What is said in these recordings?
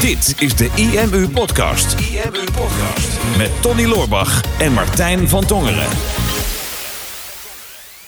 Dit is de IMU Podcast. IMU Podcast. Met Tony Loorbach en Martijn van Tongeren.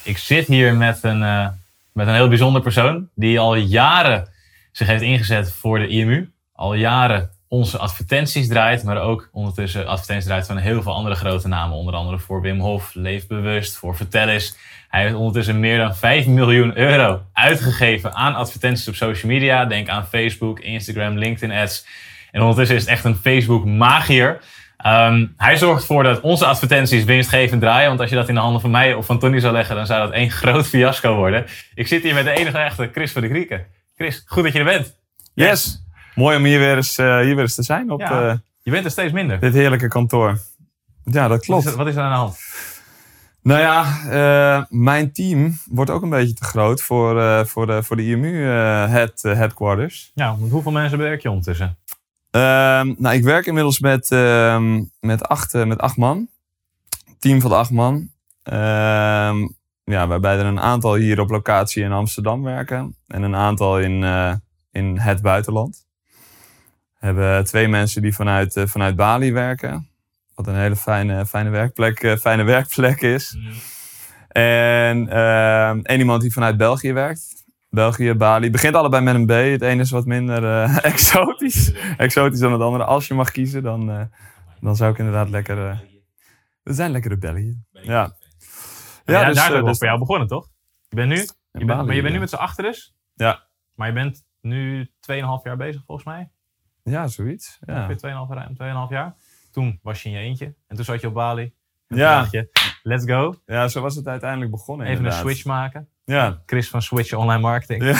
Ik zit hier met een, uh, met een heel bijzonder persoon die al jaren zich heeft ingezet voor de IMU. Al jaren onze advertenties draait, maar ook ondertussen advertenties draait van heel veel andere grote namen. Onder andere voor Wim Hof, Leefbewust, voor Vertellis. Hij heeft ondertussen meer dan 5 miljoen euro uitgegeven aan advertenties op social media. Denk aan Facebook, Instagram, LinkedIn ads. En ondertussen is het echt een Facebook magier. Ehm, hij zorgt ervoor dat onze advertenties winstgevend draaien. Want als je dat in de handen van mij of van Tony zou leggen, dan zou dat één groot fiasco worden. Ik zit hier met de enige echte Chris van de Grieken. Chris, goed dat je er bent. Yes. Mooi om hier weer eens, uh, hier weer eens te zijn op Ja, uh, je bent er steeds minder. dit heerlijke kantoor. Ja, dat Wat klopt. is, wat is er aan de hand? Nou ja, eh, mijn team wordt ook een beetje te groot voor, eh, voor, de, voor de IMU eh, head, eh, headquarters. Ja, met hoeveel mensen werk je ondertussen? Ehm, nou, ik werk inmiddels met, ehm, met, acht, eh, met acht man. Team van acht man. Ehm, ja, waarbij er een aantal hier op locatie in Amsterdam werken. En een aantal in, eh, in het buitenland. We hebben twee mensen die vanuit, eh, vanuit Bali werken. Wat een hele fijne, fijne, werkplek, eh, fijne werkplek is. En ehm één iemand die vanuit België werkt. België, Bali. Begint allebei met een B. Het ene is wat minder eh, exotisch. exotisch dan het andere. Als je mag kiezen, dan, eh, dan zou ik inderdaad lekker... eh, we zijn lekkere België. Ja. Ja, dus, daar is eh, dus- voor jou begonnen, toch? Je bent nu, je bent, Bali, maar je bent nu met z'n achter dus. Ja. Maar je bent nu 2,5 jaar bezig volgens mij. Ja, zoiets. Ja. Ongeveer 2,5 ruim 2,5 jaar. Toen was je in je eentje. En toen zat je op Bali. En Ja. dacht je, let's go. ja, zo was het uiteindelijk begonnen Even een switch maken. Ja. Chris van Switch Online Marketing. Ja.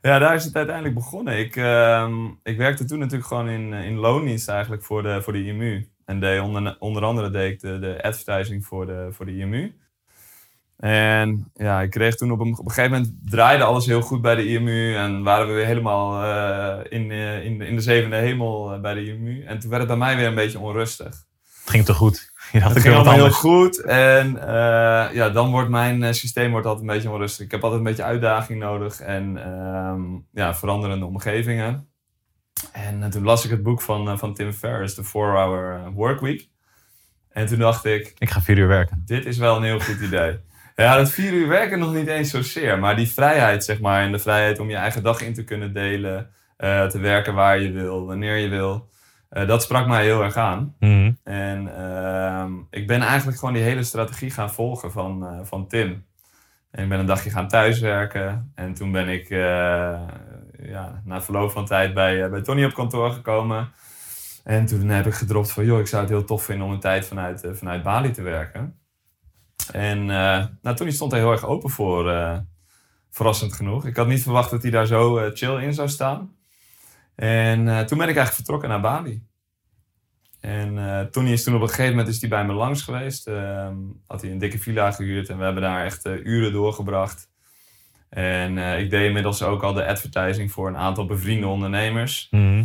ja, daar is het uiteindelijk begonnen. Ik, ehm, ik werkte toen natuurlijk gewoon in, in loondienst eigenlijk voor de, voor de IMU. En deed onder, onder andere deed ik de, de advertising voor de, voor de IMU. En ja, ik kreeg toen op een, op een gegeven moment draaide alles heel goed bij de IMU. En waren we weer helemaal eh, in, eh, in, de, in de zevende hemel eh, bij de IMU. En toen werd het bij mij weer een beetje onrustig. Het ging te goed. Je dacht, Het ging allemaal heel goed. En ja, dan wordt mijn systeem wordt altijd een beetje onrustig. Ik heb altijd een beetje uitdaging nodig en ehm, ja, veranderende omgevingen. En toen las ik het boek van, van Tim Ferriss, The 4-Hour Workweek. En toen dacht ik, Ik ga vier uur werken. dit is wel een heel goed idee. Ja, dat vier uur werken nog niet eens zozeer. Maar die vrijheid, zeg maar. En de vrijheid om je eigen dag in te kunnen delen. eh, te werken waar je wil, wanneer je wil. eh, dat sprak mij heel erg aan. Mhm. En ehm, ik ben eigenlijk gewoon die hele strategie gaan volgen van, eh, van Tim. En ik ben een dagje gaan thuiswerken. En toen ben ik ja, na verloop van tijd bij, bij Tony op kantoor gekomen. En toen heb ik gedropt van, joh, ik zou het heel tof vinden om een tijd vanuit, vanuit Bali te werken. En eh nou, Tony stond er heel erg open voor, eh, verrassend genoeg. Ik had niet verwacht dat hij daar zo eh, chill in zou staan. En toen ben ik eigenlijk vertrokken naar Bali. En Tony is toen op een gegeven moment is die bij me langs geweest. Ehm, had hij een dikke villa gehuurd en we hebben daar echt uren doorgebracht. En ik deed inmiddels ook al de advertising voor een aantal bevriende ondernemers. Mhm.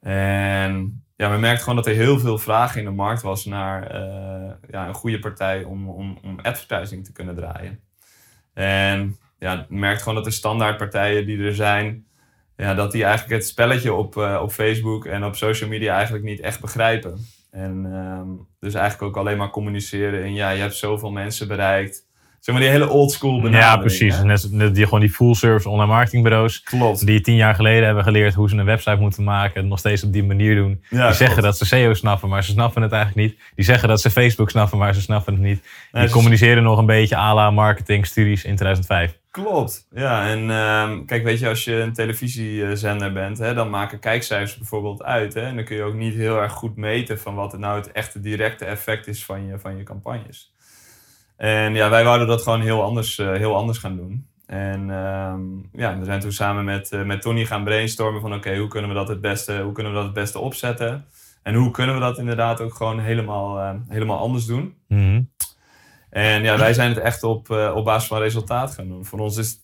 En ja, we merkten gewoon dat er heel veel vraag in de markt was naar eh, ja, een goede partij om, om, om advertising te kunnen draaien. En ja, merkt gewoon dat de standaardpartijen die er zijn, ja, dat die eigenlijk het spelletje op, eh, op Facebook en op social media eigenlijk niet echt begrijpen. En ehm, dus eigenlijk ook alleen maar communiceren in ja, je hebt zoveel mensen bereikt. Zeg maar die hele old school benadering. Ja, precies. hè. Net, net die, gewoon die full service online marketingbureaus. Klopt. Die tien jaar geleden hebben geleerd hoe ze een website moeten maken. En nog steeds op die manier doen. Ja, die zeggen dat ze SEO snappen, maar ze snappen het eigenlijk niet. Die zeggen dat ze Facebook snappen, maar ze snappen het niet. Die communiceren nog een beetje à la marketing studies in 2005. Klopt, ja. En ehm, kijk, weet je, als je een televisiezender bent, hè, dan maken kijkcijfers bijvoorbeeld uit. Hè, en dan kun je ook niet heel erg goed meten van wat het nou het echte directe effect is van je, van je campagnes. En ja, wij wouden dat gewoon heel anders, eh, heel anders gaan doen. En ehm, ja, we zijn toen samen met, eh, met Tony gaan brainstormen van oké, hoe kunnen we dat het beste, hoe kunnen we dat het beste opzetten? En hoe kunnen we dat inderdaad ook gewoon helemaal, eh, helemaal anders doen? Mhm. En ja, wij zijn het echt op, eh, op basis van resultaat gaan doen. Voor ons is het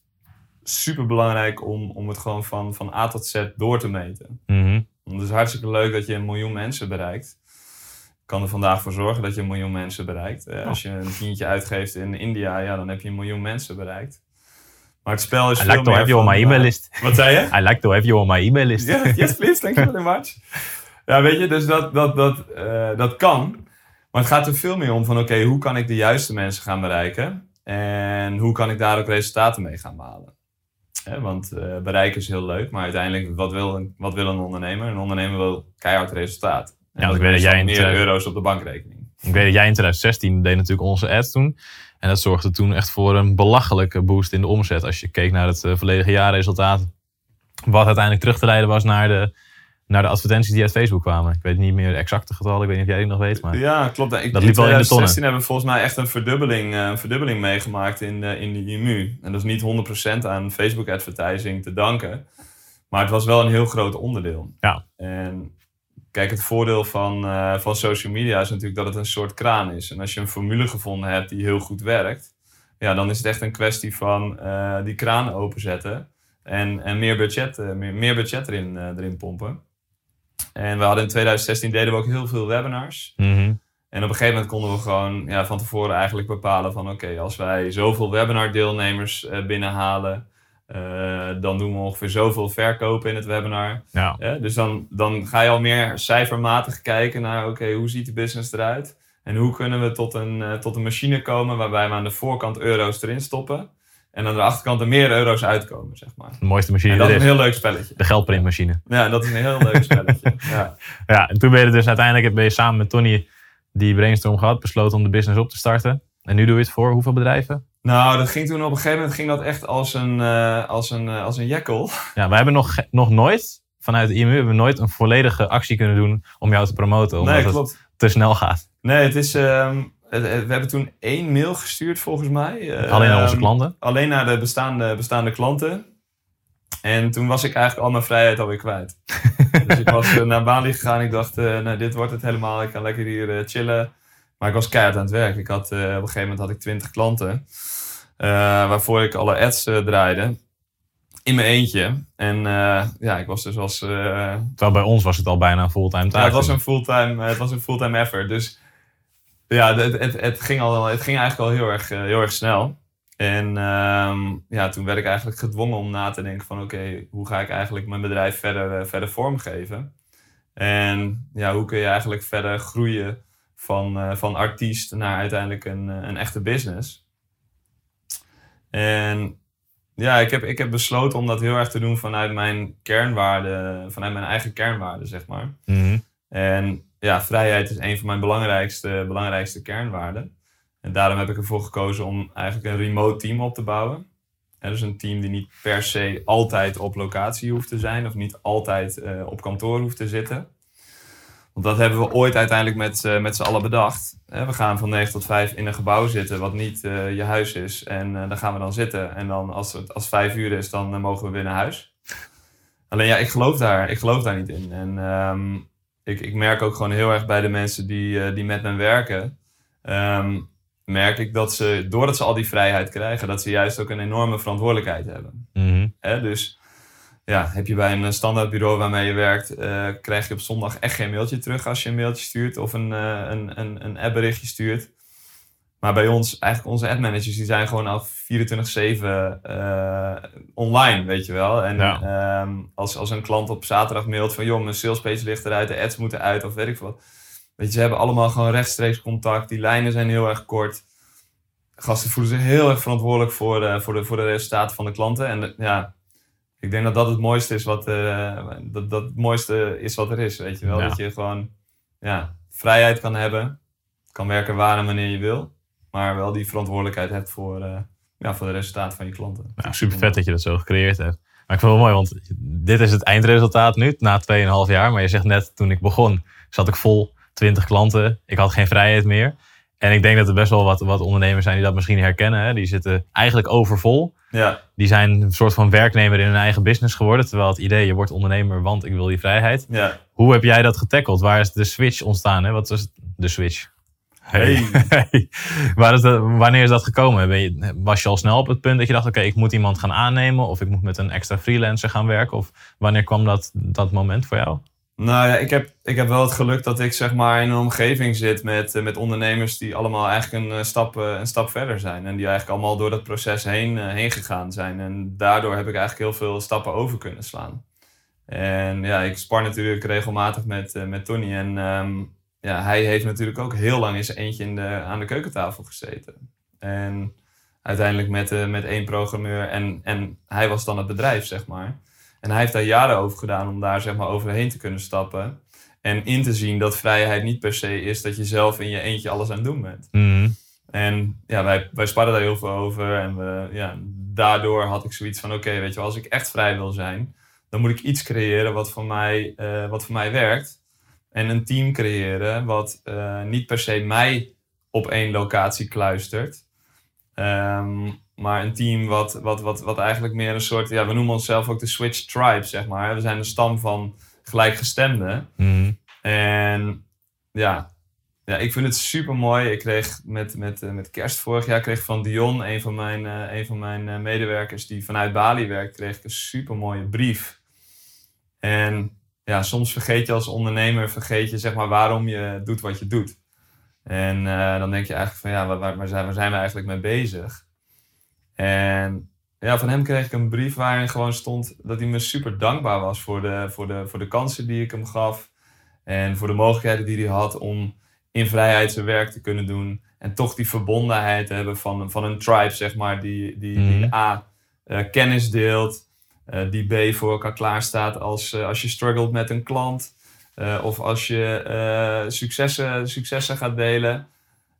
super belangrijk om, om het gewoon van, van A tot Z door te meten. Mhm. Want het is hartstikke leuk dat je een miljoen mensen bereikt. Kan er vandaag voor zorgen dat je een miljoen mensen bereikt. Eh, als je een tientje uitgeeft in India, ja, dan heb je een miljoen mensen bereikt. Maar het spel is I veel like to meer have you on my eh, email list. Wat zei je? I like to have you on my email list. Ja, yes please, thank you very much. Ja, weet je, dus dat, dat, dat, eh, dat kan. Maar het gaat er veel meer om van, oké, hoe kan ik de juiste mensen gaan bereiken? En hoe kan ik daar ook resultaten mee gaan behalen? Want bereiken is heel leuk, maar uiteindelijk, wat wil, een, wat wil een ondernemer? Een ondernemer wil keihard resultaat. Ja, want ik weet dat jij in meer euro's op de bankrekening. Ik weet dat jij in 2016 deed natuurlijk onze ad toen. En dat zorgde toen echt voor een belachelijke boost in de omzet. Als je keek naar het eh, volledige jaarresultaat. Wat uiteindelijk terug te leiden was naar de, naar de advertenties die uit Facebook kwamen. Ik weet niet meer de exacte getallen. Ik weet niet of jij die nog weet. Maar Ja, klopt. Ik, Dat liep wel in de 2016 hebben we volgens mij echt een verdubbeling, eh, een verdubbeling meegemaakt in, de in de IMU. En dat is niet 100% aan Facebook advertising te danken. Maar het was wel een heel groot onderdeel. Ja. En kijk, het voordeel van, eh, van social media is natuurlijk dat het een soort kraan is. En als je een formule gevonden hebt die heel goed werkt, ja, dan is het echt een kwestie van eh, die kraan openzetten. En, en meer, budget, eh, meer, meer budget erin, erin pompen. En we hadden in 2016 deden we ook heel veel webinars. Mhm. En op een gegeven moment konden we gewoon ja, van tevoren eigenlijk bepalen van oké, als wij zoveel webinar deelnemers binnenhalen, dan doen we ongeveer zoveel verkopen in het webinar. ja. Hè? Dus dan, dan ga je al meer cijfermatig kijken naar oké, hoe ziet de business eruit? En hoe kunnen we tot een, eh, tot een machine komen waarbij we aan de voorkant euro's erin stoppen en aan de achterkant er meer euro's uitkomen, zeg maar. De mooiste machine En dat is is. een heel leuk spelletje. De geldprintmachine. Ja, dat is een heel leuk spelletje. Ja. Ja, en toen ben je dus uiteindelijk ben je samen met Tony die brainstorm gehad. Besloten om de business op te starten. En nu doe je het voor hoeveel bedrijven? Nou, dat ging toen op een gegeven moment ging dat echt als een, eh, als een, eh, als een jekkel. Ja, wij hebben nog, nog nooit, vanuit de IMU, hebben we nooit een volledige actie kunnen doen om jou te promoten. Omdat Nee, het klopt. te snel gaat. Nee, het is, ehm, het- we hebben toen één mail gestuurd volgens mij. Eh, Alleen aan onze ehm, klanten. Alleen naar de bestaande, bestaande klanten. En toen was ik eigenlijk al mijn vrijheid alweer kwijt. dus ik was naar Bali gegaan. Ik dacht, nou, dit wordt het helemaal. Ik kan lekker hier chillen. Maar ik was keihard aan het werk. Ik had, eh, op een gegeven moment had ik 20 klanten. eh, waarvoor ik alle ads eh, draaide. In mijn eentje. En ja, ik was dus als... eh, Terwijl bij ons was het al bijna een fulltime taak. ja, het was een fulltime, het was een fulltime effort. Dus ja, het, het, het, ging al, het ging eigenlijk al heel erg, heel erg snel. En ehm, ja, toen werd ik eigenlijk gedwongen om na te denken van oké, hoe ga ik eigenlijk mijn bedrijf verder, verder vormgeven? En ja, hoe kun je eigenlijk verder groeien van, eh, van artiest naar uiteindelijk een, eh, een echte business? En ja, ik heb, ik heb besloten om dat heel erg te doen vanuit mijn kernwaarden, vanuit mijn eigen kernwaarden, zeg maar. Mhm. En ja, vrijheid is een van mijn belangrijkste, belangrijkste kernwaarden. En daarom heb ik ervoor gekozen om eigenlijk een remote team op te bouwen. En dus een team die niet per se altijd op locatie hoeft te zijn of niet altijd eh, op kantoor hoeft te zitten. Want dat hebben we ooit uiteindelijk met, eh, met z'n allen bedacht. We gaan van 9 tot 5 in een gebouw zitten wat niet eh, je huis is. En eh daar gaan we dan zitten. En dan als het als 5 uur is, dan mogen we weer naar huis. Alleen ja, ik geloof daar, ik geloof daar niet in. En ehm, ik, ik merk ook gewoon heel erg bij de mensen die, die met me werken. ehm, merk ik dat ze, doordat ze al die vrijheid krijgen, dat ze juist ook een enorme verantwoordelijkheid hebben. Mhm. Dus ja, heb je bij een standaardbureau waarmee je werkt, eh, krijg je op zondag echt geen mailtje terug als je een mailtje stuurt of een, eh, een, een, een appberichtje stuurt. Maar bij ons, eigenlijk onze admanagers, die zijn gewoon al 24-7 eh, online, weet je wel. En Ja. ehm, als, als een klant op zaterdag mailt van, joh, mijn salespage ligt eruit, de ads moeten uit of weet ik veel wat. Weet je, ze hebben allemaal gewoon rechtstreeks contact. Die lijnen zijn heel erg kort. Gasten voelen zich heel erg verantwoordelijk voor, eh, voor, de, voor de resultaten van de klanten. En eh, ja, ik denk dat dat het mooiste is wat, eh, dat, dat het mooiste is wat er is, weet je wel. Ja. Dat je gewoon ja, vrijheid kan hebben. Kan werken waar en wanneer je wil. Maar wel die verantwoordelijkheid hebt voor, eh, ja, voor de resultaten van je klanten. Super vet dat je dat zo gecreëerd hebt. Maar ik vind het wel mooi, want dit is het eindresultaat nu, na 2,5 jaar. Maar je zegt net, toen ik begon, zat ik vol, 20 klanten. Ik had geen vrijheid meer. En ik denk dat er best wel wat, wat ondernemers zijn die dat misschien herkennen. Hè? Die zitten eigenlijk overvol. Ja, Die zijn een soort van werknemer in hun eigen business geworden. Terwijl het idee, je wordt ondernemer, want ik wil die vrijheid. ja. Hoe heb jij dat getackeld? Waar is de switch ontstaan? Hè? Wat was het? de switch? Hey. Waar is dat, wanneer is dat gekomen? Ben je, was je al snel op het punt dat je dacht, oké, ik moet iemand gaan aannemen of ik moet met een extra freelancer gaan werken? Of wanneer kwam dat, dat moment voor jou? Nou ja, ik heb, ik heb wel het geluk dat ik zeg maar in een omgeving zit met, eh, met ondernemers die allemaal eigenlijk een, eh, stap, eh, een stap verder zijn. En die eigenlijk allemaal door dat proces heen, heen gegaan zijn. En daardoor heb ik eigenlijk heel veel stappen over kunnen slaan. En ja, ik spar natuurlijk regelmatig met, met Tony. En ehm, ja, hij heeft natuurlijk ook heel lang in zijn eentje in de, aan de keukentafel gezeten. En uiteindelijk met, met één programmeur. En, en hij was dan het bedrijf, zeg maar. En hij heeft daar jaren over gedaan om daar zeg maar overheen te kunnen stappen. En in te zien dat vrijheid niet per se is dat je zelf in je eentje alles aan het doen bent. Mhm. En ja, wij, wij sparren daar heel veel over. En we, ja, daardoor had ik zoiets van: oké, weet je wel, als ik echt vrij wil zijn, dan moet ik iets creëren wat voor mij, eh, wat voor mij werkt. En een team creëren wat eh, niet per se mij op één locatie kluistert. Ehm, maar een team wat, wat, wat, wat eigenlijk meer een soort, ja, we noemen onszelf ook de Switch Tribe, zeg maar. We zijn een stam van gelijkgestemden. Mhm. En ja, ja, ik vind het super mooi. Ik kreeg met, met, eh, met kerst vorig jaar kreeg van Dion, een van mijn, eh, een van mijn eh, medewerkers die vanuit Bali werkt, kreeg ik een super mooie brief. En ja, soms vergeet je als ondernemer, vergeet je zeg maar waarom je doet wat je doet. En dan denk je eigenlijk van ja, waar, waar, waar zijn, waar zijn we eigenlijk mee bezig? En ja, van hem kreeg ik een brief waarin gewoon stond dat hij me super dankbaar was voor de, voor de, voor de kansen die ik hem gaf. En voor de mogelijkheden die hij had om in vrijheid zijn werk te kunnen doen. En toch die verbondenheid te hebben van, van een tribe, zeg maar, die, die, die Mhm. A, eh, kennis deelt. eh, die B, voor elkaar klaarstaat als, eh, als je struggelt met een klant. of als je successen, successen gaat delen.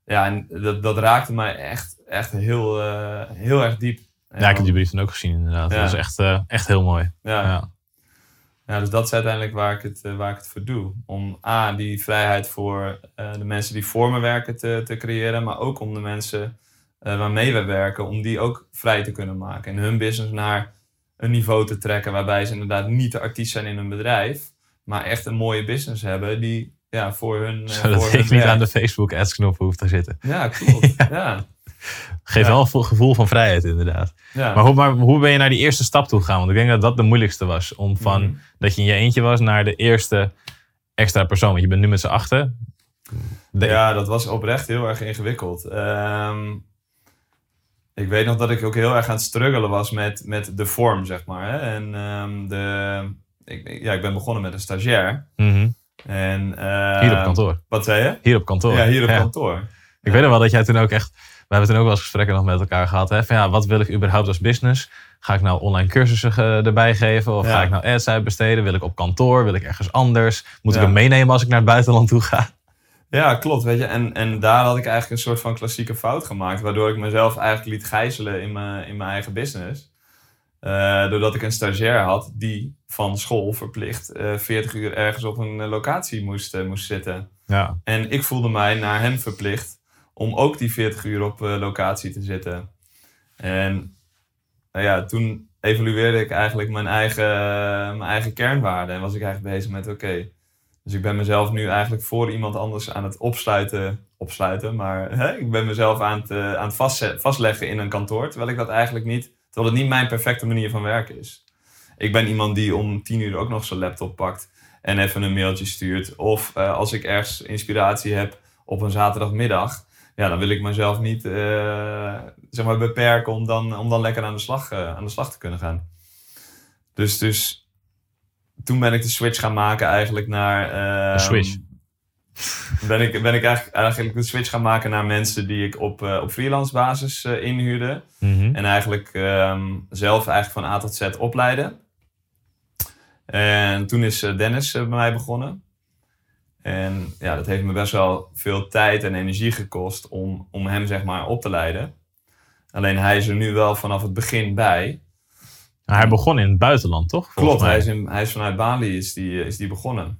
Ja, en dat, dat raakte mij echt, echt heel, eh, heel erg diep. En Ja, ik heb die brief dan ook gezien inderdaad. Ja. Dat is echt, eh, echt heel mooi. ja. Ja. Ja, dus dat is uiteindelijk waar ik het, eh, waar ik het voor doe. Om A, die vrijheid voor de mensen die voor me werken te, te creëren. Maar ook om de mensen waarmee we werken, om die ook vrij te kunnen maken. En hun business naar een niveau te trekken waarbij ze inderdaad niet de artiest zijn in hun bedrijf. Maar echt een mooie business hebben die ja, voor hun, Zodat voor hun ik niet aan de Facebook ads knop hoef te zitten. Ja, klopt. ja. Geeft Ja. wel een gevoel van vrijheid inderdaad. Ja. Maar hoe, maar hoe ben je naar die eerste stap toe gegaan? Want ik denk dat dat de moeilijkste was. Om van Mhm. dat je in je eentje was naar de eerste extra persoon. Want je bent nu met z'n achten. De- Ja, dat was oprecht heel erg ingewikkeld. Ehm, ik weet nog dat ik ook heel erg aan het struggelen was met, met de vorm, zeg maar. Hè? En ehm, de, ik, ja, ik ben begonnen met een stagiair. Mhm. En, ehm, Hier op kantoor. Wat zei je? Hier op kantoor. Ja, hier op kantoor. Ik weet nog wel dat jij toen ook echt... We hebben toen ook wel eens gesprekken nog met elkaar gehad. Hè? Van ja, wat wil ik überhaupt als business? Ga ik nou online cursussen erbij geven? Of Ja. ga ik nou ads uitbesteden? Wil ik op kantoor? Wil ik ergens anders? Moet ik hem meenemen als ik naar het buitenland toe ga? Ja, klopt. Weet je. En, en daar had ik eigenlijk een soort van klassieke fout gemaakt. Waardoor ik mezelf eigenlijk liet gijzelen in mijn, in mijn eigen business. Eh, doordat ik een stagiair had die van school verplicht eh 40 uur ergens op een eh, locatie moest, moest zitten. Ja. En ik voelde mij naar hem verplicht om ook die 40 uur op eh, locatie te zitten. En nou ja, toen evalueerde ik eigenlijk mijn eigen, mijn eigen kernwaarden. En was ik eigenlijk bezig met, oké, dus ik ben mezelf nu eigenlijk voor iemand anders aan het opsluiten. Opsluiten, maar hè, ik ben mezelf aan het, eh, aan het vastleggen in een kantoor. Terwijl ik dat eigenlijk niet, terwijl het niet mijn perfecte manier van werken is. Ik ben iemand die om 10 uur ook nog zijn laptop pakt en even een mailtje stuurt. Of als ik ergens inspiratie heb op een zaterdagmiddag, ja, dan wil ik mezelf niet eh, zeg maar beperken om dan, om dan lekker aan de, slag, eh, aan de slag te kunnen gaan. Dus, dus toen ben ik de switch gaan maken eigenlijk naar... De switch? Ben ik, ben ik eigenlijk, eigenlijk de switch gaan maken naar mensen die ik op, eh, op freelance basis inhuurde. Mhm. En eigenlijk ehm, zelf eigenlijk van A tot Z opleiden. En toen is Dennis bij mij begonnen. En ja, dat heeft me best wel veel tijd en energie gekost om, om hem zeg maar op te leiden. Alleen hij is er nu wel vanaf het begin bij. Hij begon in het buitenland, toch? Klopt, hij is, in, hij is vanuit Bali is die, is die begonnen.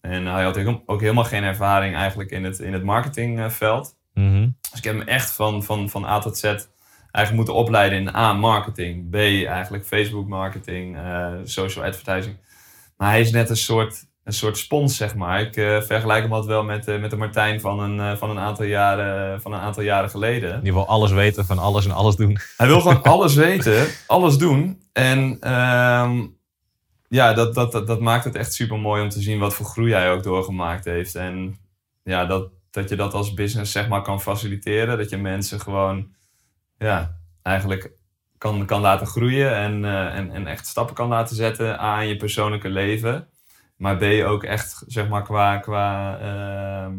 En hij had ook- ook helemaal geen ervaring eigenlijk in het, in het marketingveld. Mhm. Dus ik heb hem echt van, van, van A tot Z eigenlijk moeten opleiden in A, marketing. B, eigenlijk Facebook marketing, eh, social advertising. Maar hij is net een soort, een soort spons, zeg maar. Ik eh, vergelijk hem altijd wel met, eh, met de Martijn van een, eh, van, een aantal jaren, van een aantal jaren geleden. Die wil alles weten van alles en alles doen. Hij wil gewoon alles weten, alles doen. En ehm, ja, dat, dat, dat, dat maakt het echt super mooi om te zien wat voor groei hij ook doorgemaakt heeft. En ja, dat, dat je dat als business zeg maar kan faciliteren. Dat je mensen gewoon ja, eigenlijk kan, kan laten groeien en, en, en echt stappen kan laten zetten aan je persoonlijke leven. Maar B ook echt zeg maar qua, qua, ehm,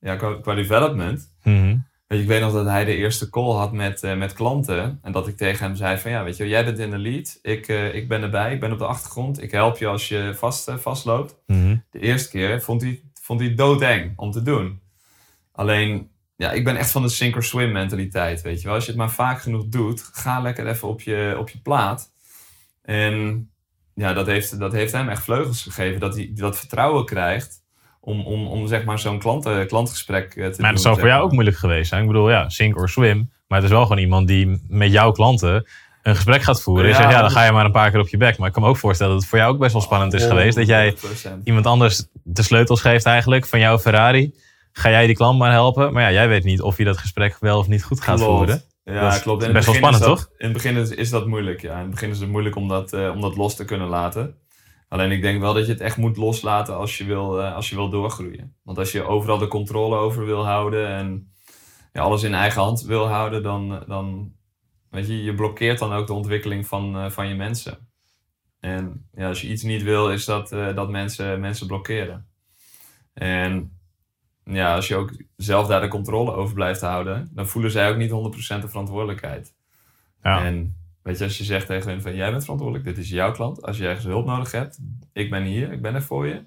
ja, qua, qua development. Mhm. Weet je, ik weet nog dat hij de eerste call had met, eh, met klanten. En dat ik tegen hem zei van ja, weet je, jij bent in de lead. Ik, eh, ik ben erbij, ik ben op de achtergrond. Ik help je als je vast, eh, vastloopt. Mhm. De eerste keer vond hij, vond hij doodeng om te doen. Alleen, ja, ik ben echt van de sink or swim mentaliteit, weet je wel. Als je het maar vaak genoeg doet, ga lekker even op je, op je plaat. En ja, dat heeft, dat heeft hem echt vleugels gegeven. Dat hij dat vertrouwen krijgt om, om, om zeg maar zo'n klant, klantgesprek eh, te doen. Maar dat zou voor jou maar. ook moeilijk geweest zijn. Ik bedoel, ja, sink or swim. Maar het is wel gewoon iemand die met jouw klanten een gesprek gaat voeren. Ja, je zegt, ja, dan ga je maar een paar keer op je bek. Maar ik kan me ook voorstellen dat het voor jou ook best wel spannend is geweest. Dat jij 100%. iemand anders de sleutels geeft eigenlijk van jouw Ferrari. Ga jij die klant maar helpen. Maar ja, jij weet niet of je dat gesprek wel of niet goed gaat Klopt. voeren. Ja, Dat klopt. In best het wel begin spannend, is dat, In het begin is, is dat moeilijk, ja. In het begin is het moeilijk om dat, eh, om dat los te kunnen laten. Alleen ik denk wel dat je het echt moet loslaten als je wil, eh, als je wil doorgroeien. Want als je overal de controle over wil houden en ja, alles in eigen hand wil houden, dan, dan weet je, je blokkeert dan ook de ontwikkeling van, eh, van je mensen. En ja, als je iets niet wil, is dat, dat mensen, mensen blokkeren. En ja, als je ook zelf daar de controle over blijft houden, dan voelen zij ook niet 100% de verantwoordelijkheid. Ja. En weet je, als je zegt tegen hen van jij bent verantwoordelijk, dit is jouw klant. Als je ergens hulp nodig hebt, ik ben hier, ik ben er voor je.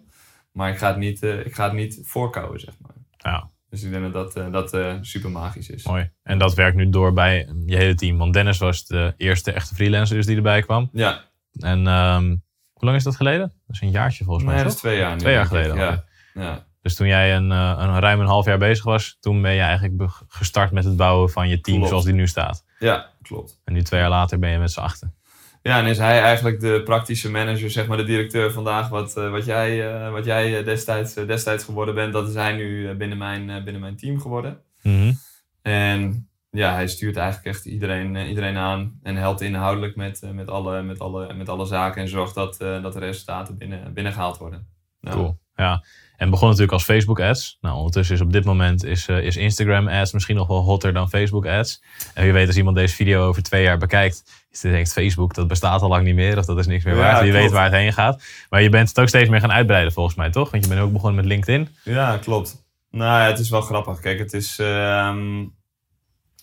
Maar ik ga het niet, eh, ik ga het niet voorkouwen, zeg maar. Ja, Dus ik denk dat dat, eh, dat eh, super magisch is. mooi. En dat werkt nu door bij je hele team. Want Dennis was de eerste echte freelancer dus die erbij kwam. Ja, En ehm, hoe lang is dat geleden? Dat is een jaartje volgens mij, nee, dat is twee jaar. Twee jaar geleden Ja. ja. Dus toen jij een, eh, een ruim een half jaar bezig was, toen ben je eigenlijk gestart met het bouwen van je team Klopt. zoals die nu staat. ja, klopt. En nu twee jaar later ben je met z'n achten. Ja, en is hij eigenlijk de praktische manager, zeg maar de directeur vandaag, wat, eh, wat jij, eh, wat jij destijds, destijds geworden bent, dat is hij nu binnen, mijn, binnen mijn team geworden. Mhm. En ja, hij stuurt eigenlijk echt iedereen, iedereen aan en helpt inhoudelijk met, met, alle, met, alle, met alle zaken en zorgt dat, dat de resultaten binnen, binnengehaald worden. Ja. Cool. Ja. En begon natuurlijk als Facebook ads. Nou, ondertussen is op dit moment is, eh, is Instagram ads misschien nog wel hotter dan Facebook ads. En wie weet als iemand deze video over twee jaar bekijkt, is het denkt Facebook, dat bestaat al lang niet meer. Of dat is niks meer waard. Klopt. weet waar het heen gaat. Maar je bent het ook steeds meer gaan uitbreiden volgens mij, toch? Want je bent ook begonnen met LinkedIn. Ja, klopt. Nou ja, het is wel grappig. Kijk, het is, ehm,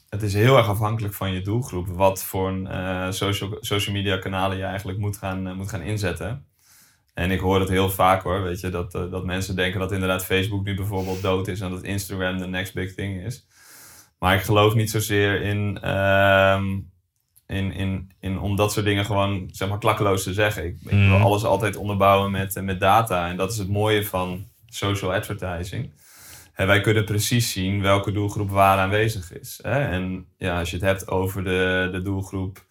het is heel erg afhankelijk van je doelgroep. Wat voor een, eh, social, social media kanalen je eigenlijk moet gaan, eh, moet gaan inzetten. En ik hoor het heel vaak hoor, weet je, dat, eh, dat mensen denken dat inderdaad Facebook nu bijvoorbeeld dood is en dat Instagram de next big thing is. Maar ik geloof niet zozeer in, ehm, in, in, in om dat soort dingen gewoon zeg maar klakkeloos te zeggen. Ik, ik wil Mhm. alles altijd onderbouwen met, eh, met data. En dat is het mooie van social advertising. Wij kunnen precies zien welke doelgroep waar aanwezig is. Hè? En ja, als je het hebt over de, de doelgroep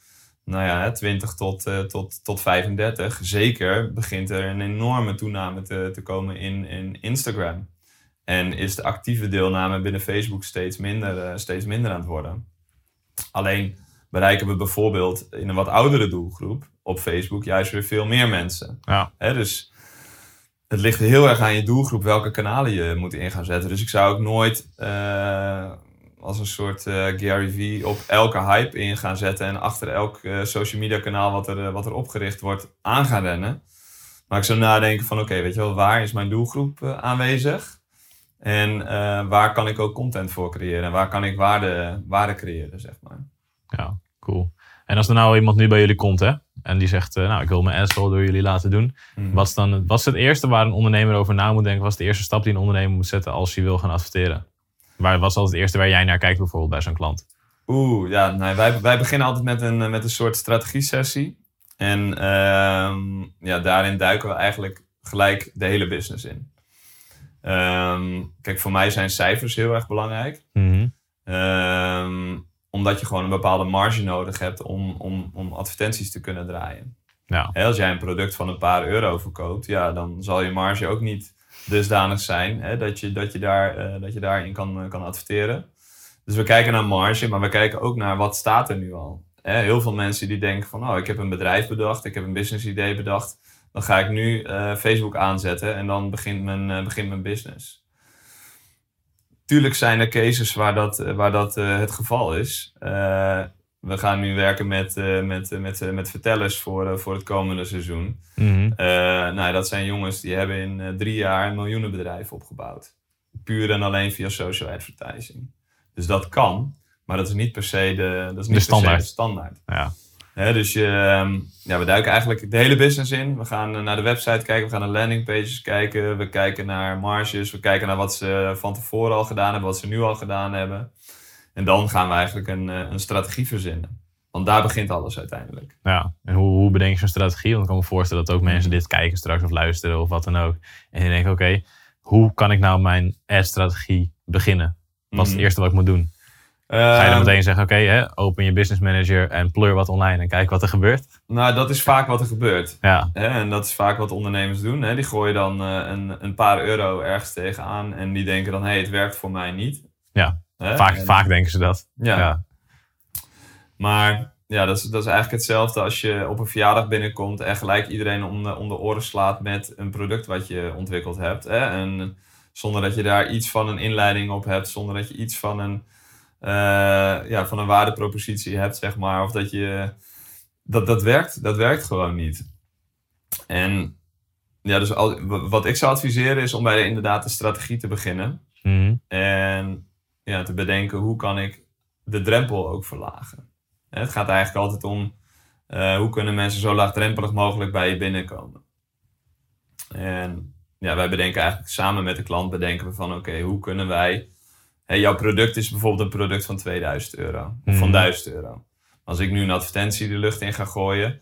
nou ja, hè, 20 tot, eh, tot, tot 35, zeker begint er een enorme toename te, te komen in, in Instagram. En is de actieve deelname binnen Facebook steeds minder, eh, steeds minder aan het worden. Alleen bereiken we bijvoorbeeld in een wat oudere doelgroep op Facebook juist weer veel meer mensen. Ja. Hè, dus het ligt heel erg aan je doelgroep welke kanalen je moet in gaan zetten. Dus ik zou ook nooit eh, als een soort eh, Gary V op elke hype in gaan zetten en achter elk eh, social media kanaal wat er, eh, wat er opgericht wordt aan gaan rennen. Maar ik zou nadenken van oké, weet je wel, waar is mijn doelgroep aanwezig? En waar kan ik ook content voor creëren? En waar kan ik waarde, waarde creëren, zeg maar. Ja, cool. En als er nou iemand nu bij jullie komt, hè? En die zegt, nou, ik wil mijn wel door jullie laten doen. Mhm. Wat is dan het, wat is het eerste waar een ondernemer over na moet denken? Wat is de eerste stap die een ondernemer moet zetten als hij wil gaan adverteren? Waar, wat is altijd het eerste waar jij naar kijkt bijvoorbeeld bij zo'n klant? Oeh, ja, nee, wij, wij beginnen altijd met een, met een soort strategie-sessie. En ehm, ja, daarin duiken we eigenlijk gelijk de hele business in. Ehm, kijk, voor mij zijn cijfers heel erg belangrijk. Mhm. Ehm, omdat je gewoon een bepaalde marge nodig hebt om, om, om advertenties te kunnen draaien. Ja. Als jij een product van een paar euro verkoopt, ja, dan zal je marge ook niet dusdanig zijn hè, dat, je, dat, je daar, eh, dat je daarin kan, eh, kan adverteren. Dus we kijken naar marge, maar we kijken ook naar wat staat er nu al. Heel veel mensen die denken van, oh, ik heb een bedrijf bedacht, ik heb een business idee bedacht. dan ga ik nu eh, Facebook aanzetten en dan begint mijn, eh, begint mijn business. Tuurlijk zijn er cases waar dat, waar dat het geval is. We gaan nu werken met, eh, met, eh, met, eh, met vertellers voor, voor het komende seizoen. Mhm. Nou, dat zijn jongens die hebben in drie jaar een miljoenenbedrijf opgebouwd. Puur en alleen via social advertising. Dus dat kan, maar dat is niet per se de, dat is niet per se standaard. de standaard. Ja. Dus je, ehm, ja, we duiken eigenlijk de hele business in. We gaan naar de website kijken, we gaan naar landingpages kijken. We kijken naar marges, we kijken naar wat ze van tevoren al gedaan hebben, wat ze nu al gedaan hebben. En dan gaan we eigenlijk een, eh, een strategie verzinnen. Want daar begint alles uiteindelijk. Ja, en hoe, hoe bedenk je zo'n strategie? Want ik kan me voorstellen dat ook mensen dit kijken straks of luisteren of wat dan ook. En die denken, oké, hoe kan ik nou mijn ad-strategie beginnen? Wat is het Mhm. eerste wat ik moet doen? Ga je dan Ehm, meteen zeggen, oké, open je business manager en pleur wat online en kijk wat er gebeurt? Nou, dat is vaak wat er gebeurt. Ja, Hè? En dat is vaak wat ondernemers doen. Hè? Die gooien dan eh, een, een paar euro ergens tegenaan. En die denken dan, hé, hey, het werkt voor mij niet. Ja, Hè? vaak, En- vaak denken ze dat. Ja. Ja. Maar ja, dat is, dat is eigenlijk hetzelfde als je op een verjaardag binnenkomt en gelijk iedereen om de, om de oren slaat met een product wat je ontwikkeld hebt. Hè? En zonder dat je daar iets van een inleiding op hebt, zonder dat je iets van een, eh, ja, van een waardepropositie hebt, zeg maar. Of dat je. Dat, dat, werkt, dat werkt gewoon niet. En ja, dus al, wat ik zou adviseren is om bij de, inderdaad de strategie te beginnen. Mhm. En ja, te bedenken hoe kan ik de drempel ook verlagen. Het gaat eigenlijk altijd om eh, hoe kunnen mensen zo laagdrempelig mogelijk bij je binnenkomen. En ja, wij bedenken eigenlijk samen met de klant bedenken we van oké, hoe kunnen wij... Hè, jouw product is bijvoorbeeld een product van 2000 euro of van Mhm. 1000 euro. Als ik nu een advertentie de lucht in ga gooien,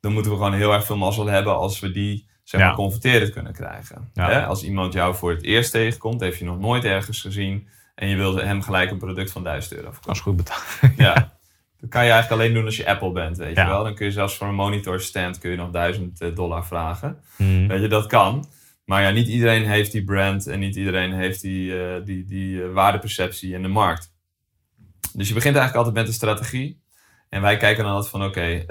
dan moeten we gewoon heel erg veel mazzel hebben als we die zeg maar, Ja. converterend kunnen krijgen. Ja. Hè? Als iemand jou voor het eerst tegenkomt, heeft je nog nooit ergens gezien en je wilt hem gelijk een product van 1000 euro verkopen. Als goed betaald. Ja. Dat kan je eigenlijk alleen doen als je Apple bent, weet Ja. je wel. Dan kun je zelfs voor een monitorstand kun je nog 1000 eh, dollar vragen. Mhm. Weet je, dat kan. Maar ja, niet iedereen heeft die brand en niet iedereen heeft die, eh, die, die eh, waardeperceptie in de markt. Dus je begint eigenlijk altijd met een strategie. En wij kijken dan altijd van, oké,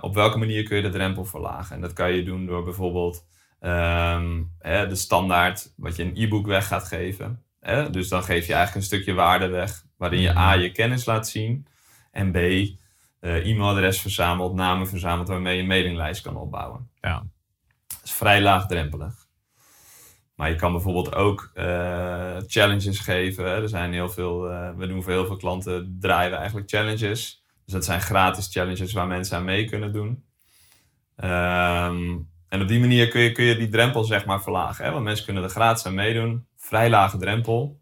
op welke manier kun je de drempel verlagen? En dat kan je doen door bijvoorbeeld ehm, hè, de standaard, wat je een e-book weg gaat geven. Hè? Dus dan geef je eigenlijk een stukje waarde weg, waarin je A, je kennis laat zien. En B, eh, e-mailadres verzamelt, namen verzamelt, waarmee je een mailinglijst kan opbouwen. Ja. Dat is vrij laagdrempelig. Maar je kan bijvoorbeeld ook eh, challenges geven. Er zijn heel veel, eh, we doen voor heel veel klanten, draaien we eigenlijk challenges. Dus dat zijn gratis challenges waar mensen aan mee kunnen doen. Ehm, en op die manier kun je, kun je die drempel zeg maar verlagen. Hè? Want mensen kunnen er gratis aan meedoen. Vrij lage drempel.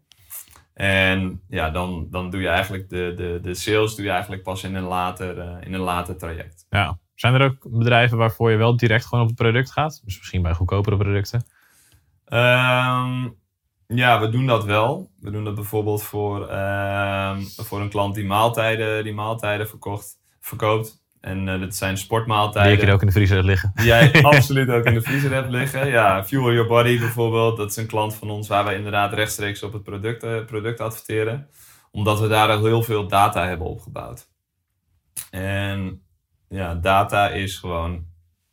En ja, dan, dan doe je eigenlijk de, de, de sales doe je eigenlijk pas in een later, eh, in een later traject. Ja. Zijn er ook bedrijven waarvoor je wel direct gewoon op het product gaat? Dus misschien bij goedkopere producten? Ehm, ja, we doen dat wel. We doen dat bijvoorbeeld voor, ehm, voor een klant die maaltijden, die maaltijden verkocht, verkoopt. En eh dat zijn Die sportmaaltijden. ik hier ook in de vriezer liggen. Die jij absoluut ook in de vriezer hebt liggen. Ja, Fuel Your Body bijvoorbeeld. Dat is een klant van ons waar wij inderdaad rechtstreeks op het product, eh, product adverteren. Omdat we daar al heel veel data hebben opgebouwd. En ja, data is gewoon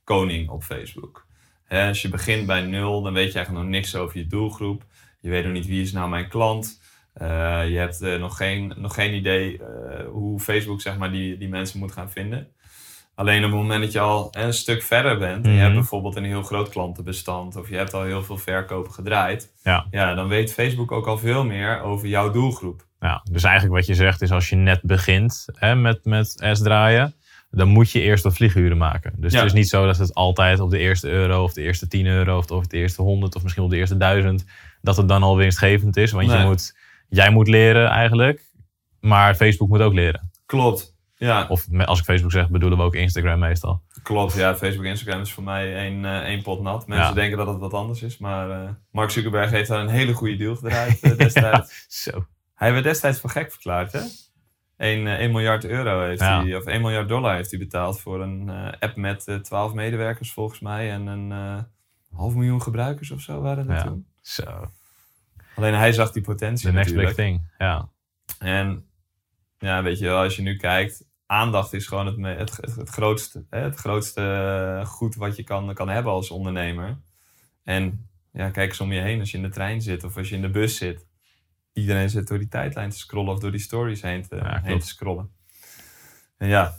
koning op Facebook. Als je begint bij nul, dan weet je eigenlijk nog niks over je doelgroep. Je weet nog niet wie is nou mijn klant. Eh, je hebt nog, geen, nog geen idee hoe Facebook zeg maar, die, die mensen moet gaan vinden. Alleen op het moment dat je al een stuk verder bent, en je Mhm. hebt bijvoorbeeld een heel groot klantenbestand, of je hebt al heel veel verkopen gedraaid, Ja. ja, dan weet Facebook ook al veel meer over jouw doelgroep. Ja, dus eigenlijk wat je zegt is als je net begint hè, met, met S draaien, dan moet je eerst wat vlieguren maken. Dus Ja. het is niet zo dat het altijd op de eerste euro of de eerste 10 euro of of de eerste 100 of misschien op de eerste 1000, dat het dan al winstgevend is. Want je moet, jij moet leren eigenlijk, maar Facebook moet ook leren. Klopt. Ja, Of als ik Facebook zeg, bedoelen we ook Instagram meestal. klopt. Ja, Facebook en Instagram is voor mij één, eh, één pot nat. Mensen Ja. denken dat het wat anders is, maar eh, Mark Zuckerberg heeft daar een hele goede deal gedraaid eh, destijds. Zo. Hij werd destijds voor gek verklaard, hè? 1, eh, 1 miljard euro heeft Ja. hij, of 1 miljard dollar heeft hij betaald voor een app met eh 12 medewerkers volgens mij en een half miljoen gebruikers of zo waren dat Ja. toen. Zo. Alleen hij zag die potentie The next big natuurlijk. thing. Ja. En ja, weet je wel, als je nu kijkt, aandacht is gewoon het, het, het, het grootste, hè, het grootste eh, goed wat je kan, kan hebben als ondernemer. En ja, kijk eens om je heen als je in de trein zit of als je in de bus zit. Iedereen zit door die tijdlijn te scrollen of door die stories heen te, Ja, heen te scrollen. En ja,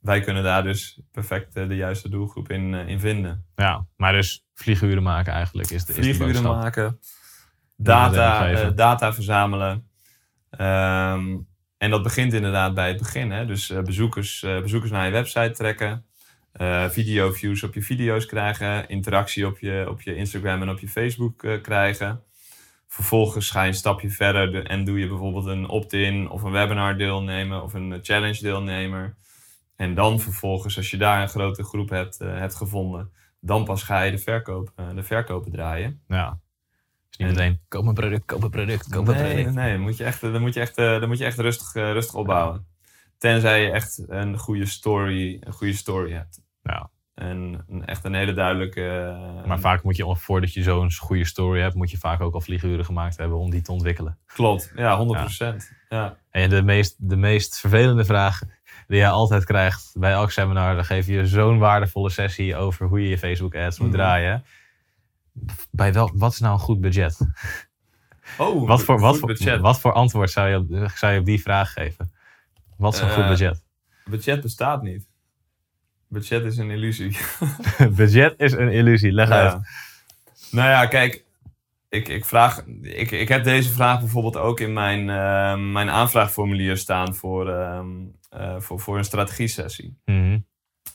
wij kunnen daar dus perfect eh, de juiste doelgroep in, eh, in vinden. Ja, maar dus vlieguren maken eigenlijk is de, is de Vlieguren maken, Dat data, data verzamelen. Ehm, en dat begint inderdaad bij het begin. Hè? Dus eh, bezoekers, eh, bezoekers naar je website trekken. eh video views op je video's krijgen. Interactie op je, op je Instagram en op je Facebook krijgen. Vervolgens ga je een stapje verder de- en doe je bijvoorbeeld een opt-in of een webinar deelnemen of een challenge deelnemer. En dan vervolgens, als je daar een grote groep hebt, hebt gevonden, dan pas ga je de, verkoop, de verkopen draaien. Ja. Dus niet En- meteen, koop een product, koop een product, koop een nee, product. nee, dan moet je echt, dan moet je echt, eh, dan moet je echt rustig, eh, rustig opbouwen. Tenzij je echt een goede story, een goede story hebt. Ja. En een, echt een hele duidelijke... eh, Maar vaak moet je, voordat je zo'n goede story hebt, moet je vaak ook al vlieguren gemaakt hebben om die te ontwikkelen. Klopt, ja, 100%. Ja. En de meest, de meest vervelende vraag die jij altijd krijgt bij elk seminar, dan geef je zo'n waardevolle sessie over hoe je je Facebook ads moet Mhm. draaien. Bij wel, wat is nou een goed budget? Oh, Wat voor, goed wat, voor, budget. wat voor antwoord zou je, op, zou je op die vraag geven? Wat is een goed Eh, budget? Budget bestaat niet. Budget is een illusie. budget is een illusie, leg uit. Ja. Nou ja, kijk, ik, ik, vraag, ik, ik heb deze vraag bijvoorbeeld ook in mijn, eh, mijn aanvraagformulier staan voor, ehm, eh, voor, voor een strategie-sessie. Mhm.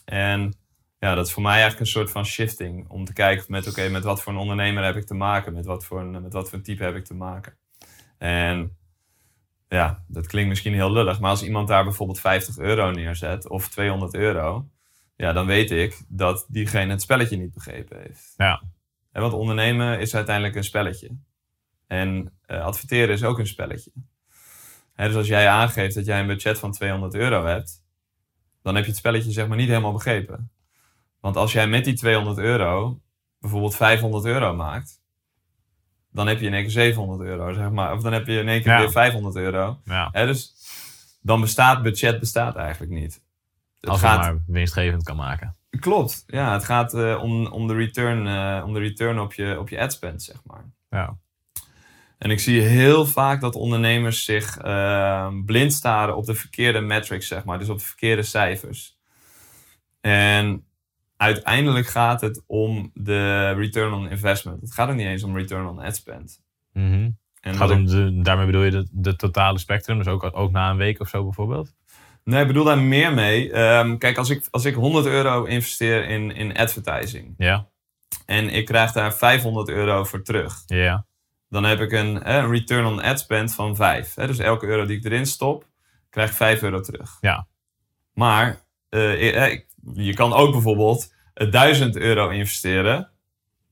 En ja, dat is voor mij eigenlijk een soort van shifting. Om te kijken met, oké, met wat voor een ondernemer heb ik te maken? Met wat voor een, met wat voor een type heb ik te maken? En ja, dat klinkt misschien heel lullig. Maar als iemand daar bijvoorbeeld 50 euro neerzet of 200 euro. Ja, dan weet ik dat diegene het spelletje niet begrepen heeft. Ja. En want ondernemen is uiteindelijk een spelletje. En eh, adverteren is ook een spelletje. Dus als jij aangeeft dat jij een budget van 200 euro hebt, dan heb je het spelletje zeg maar niet helemaal begrepen. Want als jij met die 200 euro bijvoorbeeld 500 euro maakt, dan heb je in één keer 700 euro, zeg maar. Of dan heb je in één keer Ja. weer 500 euro. Ja, Hè, dus dan bestaat budget bestaat eigenlijk niet. Het als gaat, het maar winstgevend kan maken. Klopt, ja. Het gaat eh, om, om, de return, eh, om de return op je, op je ad spend, zeg maar. Ja. En ik zie heel vaak dat ondernemers zich eh, blind staren op de verkeerde metrics, zeg maar. Dus op de verkeerde cijfers. En uiteindelijk gaat het om de return on investment. Het gaat ook niet eens om return on ad spend. Mhm. En gaat om de, daarmee bedoel je de, de totale spectrum, dus ook, ook na een week of zo bijvoorbeeld? Nee, ik bedoel daar meer mee. Ehm, kijk, als ik, als ik 100 euro investeer in, in advertising Ja, en ik krijg daar 500 euro voor terug, ja, dan heb ik een, een return on ad spend van 5. Hè? Dus elke euro die ik erin stop, krijg ik 5 euro terug. Ja. Maar eh, eh, je kan ook bijvoorbeeld eh, 1000 euro investeren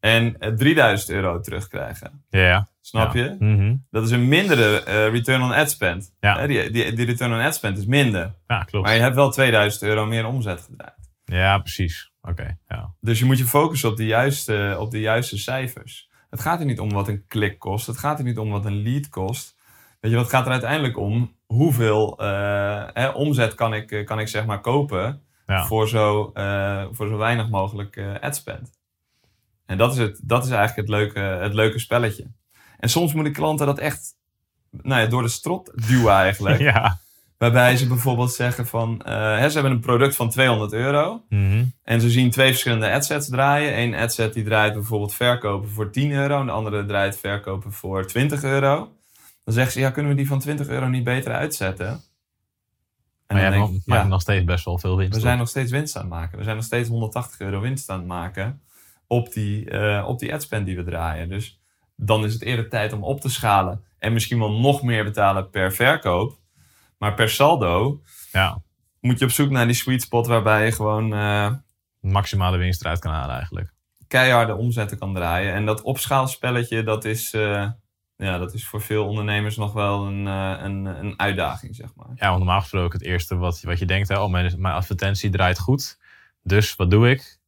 en eh, 3000 euro terugkrijgen. ja. Snap Ja. je? Mhm. Dat is een mindere eh, return on ad spend. Ja. Die, die, die return on ad spend is minder. Ja, klopt. Maar je hebt wel 2000 euro meer omzet gedraaid. Ja, precies. Oké, ja. Dus je moet je focussen op de, juiste, op de juiste cijfers. Het gaat er niet om wat een klik kost. Het gaat er niet om wat een lead kost. Weet je, wat gaat er uiteindelijk om? Hoeveel eh, hè, omzet kan ik, eh, kan ik zeg maar kopen Ja. voor, zo, eh, voor zo weinig mogelijk eh ad spend? En dat is, het, dat is eigenlijk het leuke, het leuke spelletje. En soms moeten klanten dat echt nou ja, door de strot duwen eigenlijk. ja. Waarbij ze bijvoorbeeld zeggen van... hè, ze hebben een product van 200 euro. Mhm. En ze zien twee verschillende adsets draaien. Eén adset die draait bijvoorbeeld verkopen voor 10 euro. En de andere draait verkopen voor 20 euro. Dan zeggen ze, ja, kunnen we die van 20 euro niet beter uitzetten? En Maar jij maakt ja, nog steeds best wel veel winst. we zijn nog steeds winst aan het maken. We zijn nog steeds 180 euro winst aan het maken op die, eh op die adspend die we draaien. Dus dan is het eerder tijd om op te schalen. En misschien wel nog meer betalen per verkoop. Maar per saldo Ja, moet je op zoek naar die sweet spot waarbij je gewoon... eh, maximale winst eruit kan halen eigenlijk. keiharde omzetten kan draaien. En dat opschaalspelletje, dat is, eh, ja, dat is voor veel ondernemers nog wel een, eh, een, een uitdaging, zeg maar. Ja, want normaal gesproken het eerste wat, wat je denkt, hè, oh, mijn, mijn advertentie draait goed. Dus wat doe ik?